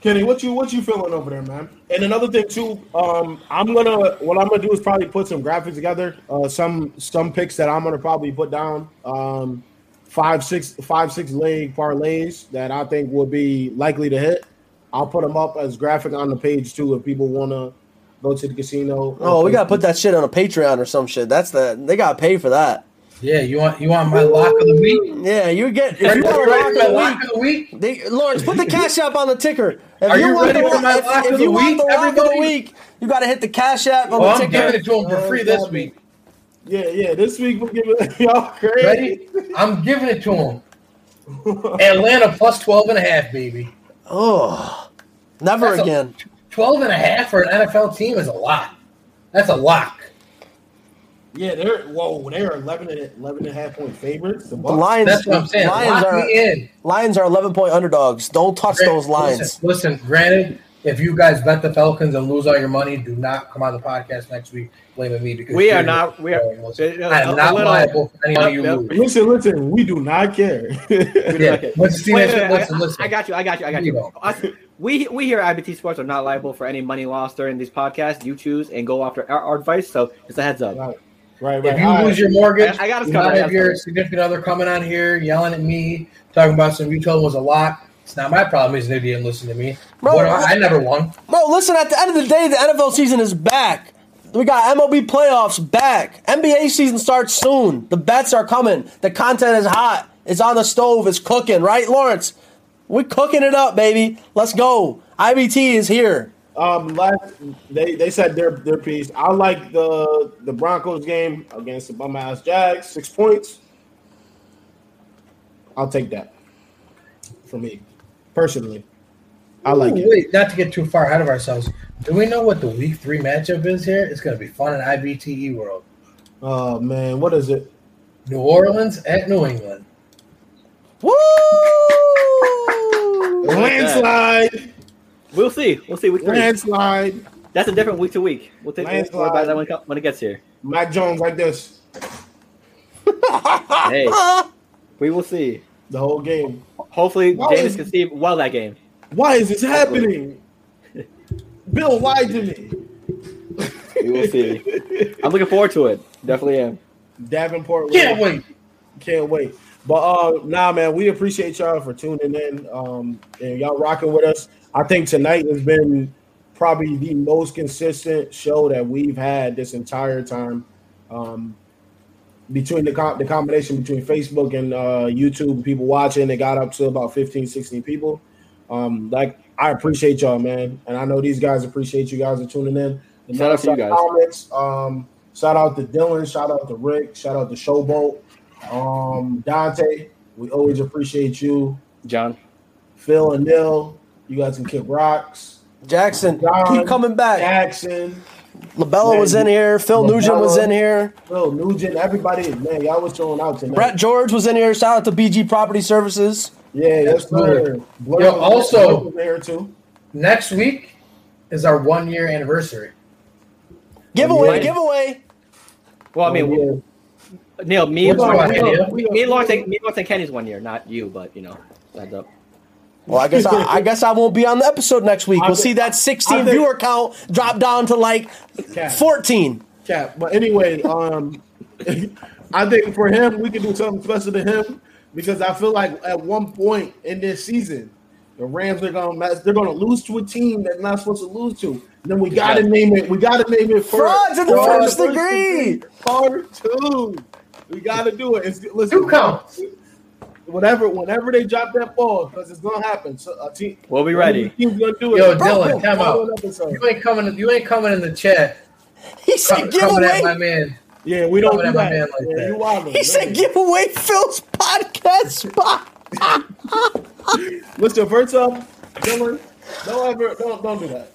Kenny, what you what you feeling over there, man? And another thing too, um, I'm gonna what I'm gonna do is probably put some graphics together, uh, some some picks that I'm gonna probably put down, um, five six five six leg parlays that I think will be likely to hit. I'll put them up as graphic on the page too if people wanna go to the casino. Oh, we gotta put that shit on a Patreon or some shit. That's the they gotta pay for that. Yeah, you want you want my lock of the week? Yeah, you get if Are you you want a ready for my lock lock of of the week? the week. They, Lawrence, put the cash app on the ticker. If Are you want ready the, for my if, lock if of you the want week, the lock of the week, you gotta hit the cash app on Well, the I'm giving ticker. it to him for oh, free this week. Yeah, yeah. This week we're giving (laughs) y'all crazy. Ready? I'm giving it to him. Atlanta plus 12 and a half, baby. Oh, never That's a- again. 12 and a half for an NFL team is a lot. That's a lock. Yeah, they're whoa, they're 11 and 11 and a half point favorites. The The Lions, That's what I'm saying. Lions Lock are in. Lions are 11 point underdogs. Don't touch those lines. Listen, listen, granted, if you guys bet the Falcons and lose all your money, do not come on the podcast next week blaming me because We are not. We are. Listen, uh, I am not little- liable for any money you Yep. lose. Listen, listen, we do not care. (laughs) Yeah, Wait, wait, Listen, I- listen. I got you. I got you. I got You you. Us, we we here at IBT Sports are not liable for any money lost during these podcasts. You choose and go after our, our advice. So it's a heads up. right, right. If you All lose right. your mortgage, I- I got us do covered, not I got have your covered. significant other coming on here yelling at me, talking about some you told him was a lot. It's not my problem. He's an idiot and listen to me. Bro, What, I, I never won. Bro, listen, at the end of the day, the NFL season is back. We got MLB playoffs back. NBA season starts soon. The bets are coming. The content is hot. It's on the stove. It's cooking, right, Lawrence? We're cooking it up, baby. Let's go. IBT is here. Um, last they, they said their their piece. I like the the Broncos game against the bum ass Jags. Six points. I'll take that. For me, personally, I like Ooh, it. Wait, not to get too far ahead of ourselves. Do we know what the week three matchup is here? It's going to be fun in IBTE world. Oh man, what is it? New Orleans at New England. Woo! Landslide, We'll see. We'll see. Week three. landslide. That's a different week to week. We'll take we'll Landslide. worry about that when, it when it gets here. Mac Jones like this (laughs) Hey, we will see. the whole game. Hopefully, Why James is- can see well that game. Why is this happening? Bill why to me. We will see. I'm looking forward to it. Definitely am. Davenport. Can't wait. Can't wait. But uh nah man, we appreciate y'all for tuning in. Um and y'all rocking with us. I think tonight has been probably the most consistent show that we've had this entire time. Um between the com- the combination between Facebook and uh YouTube people watching, it got up to about 15, 16 people. Um like I appreciate y'all, man. And I know these guys appreciate you guys are tuning in. The Shout out to you guys. Comments, um shout out to Dylan, shout out to Rick, shout out to Showboat. Um, Dante, we always appreciate you. John. Phil and Neil, you guys can kick rocks. Jackson, John, keep coming back. Jackson, LaBella was in here. Phil Nugent was in here. Phil Nugent, everybody, man, y'all was showing out tonight. Brett George was in here. Shout out to BG Property Services. yeah, yes, sir. Absolutely. Blur Yo, also- Blur there too. Next week is our one year anniversary. Giveaway, Yeah. giveaway. Well, I mean, Oh, yeah. Neil, me, What's and up, me, Neil? me and Lawrence, me Lawrence and Kenny's one year, not you, but you know, heads up. Well, I guess I, I guess I won't be on the episode next week. We'll see that 16 think- viewer count drop down to like Cat. 14. Cap. But anyway, um, (laughs) I think for him, we can do something special to him because I feel like at one point in this season, the Rams are gonna mess. They're gonna lose to a team that's not supposed to lose to. then we gotta Yeah. name it. We gotta name it for Frauds in the fraud first degree. Part two. We gotta do it. It's, listen, Two counts. Whatever, whenever they drop that ball, because it's gonna happen. So a team, We'll be ready. Team's gonna do it. Yo, Dylan, time follow out. You ain't coming. You ain't coming in the chat. He said co- coming at my man. Yeah, we don't Coming do at my that. man like yeah, that. you wildin'. He said "Give away Phil's podcast spot. (laughs) Listen, first off, Dylan, don't ever don't don't do that.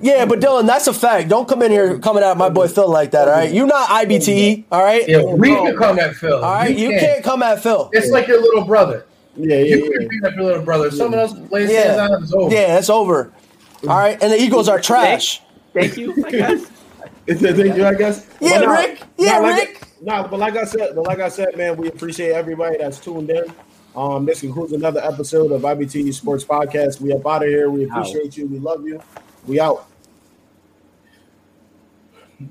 Yeah, but Dylan, that's a fact. Don't come in here coming at my boy Phil like that, all right? you're not IBTE, all right? Yeah, we can come at Phil. All right, you can't come at Phil. It's like your little brother. Yeah, yeah, You yeah. can beat up your little brother. Someone else lays Yeah. hands on him. It's over. Yeah, that's over. All right, and the Eagles are trash. Thank you, I guess. It's a thing, I guess. Yeah, But nah, Rick. Yeah, nah, like- Rick. Nah, but like I said, but like I said, man, we appreciate everybody that's tuned in. Um, this concludes another episode of IBT Sports Podcast. We up out of here. We appreciate you. We love you. We out.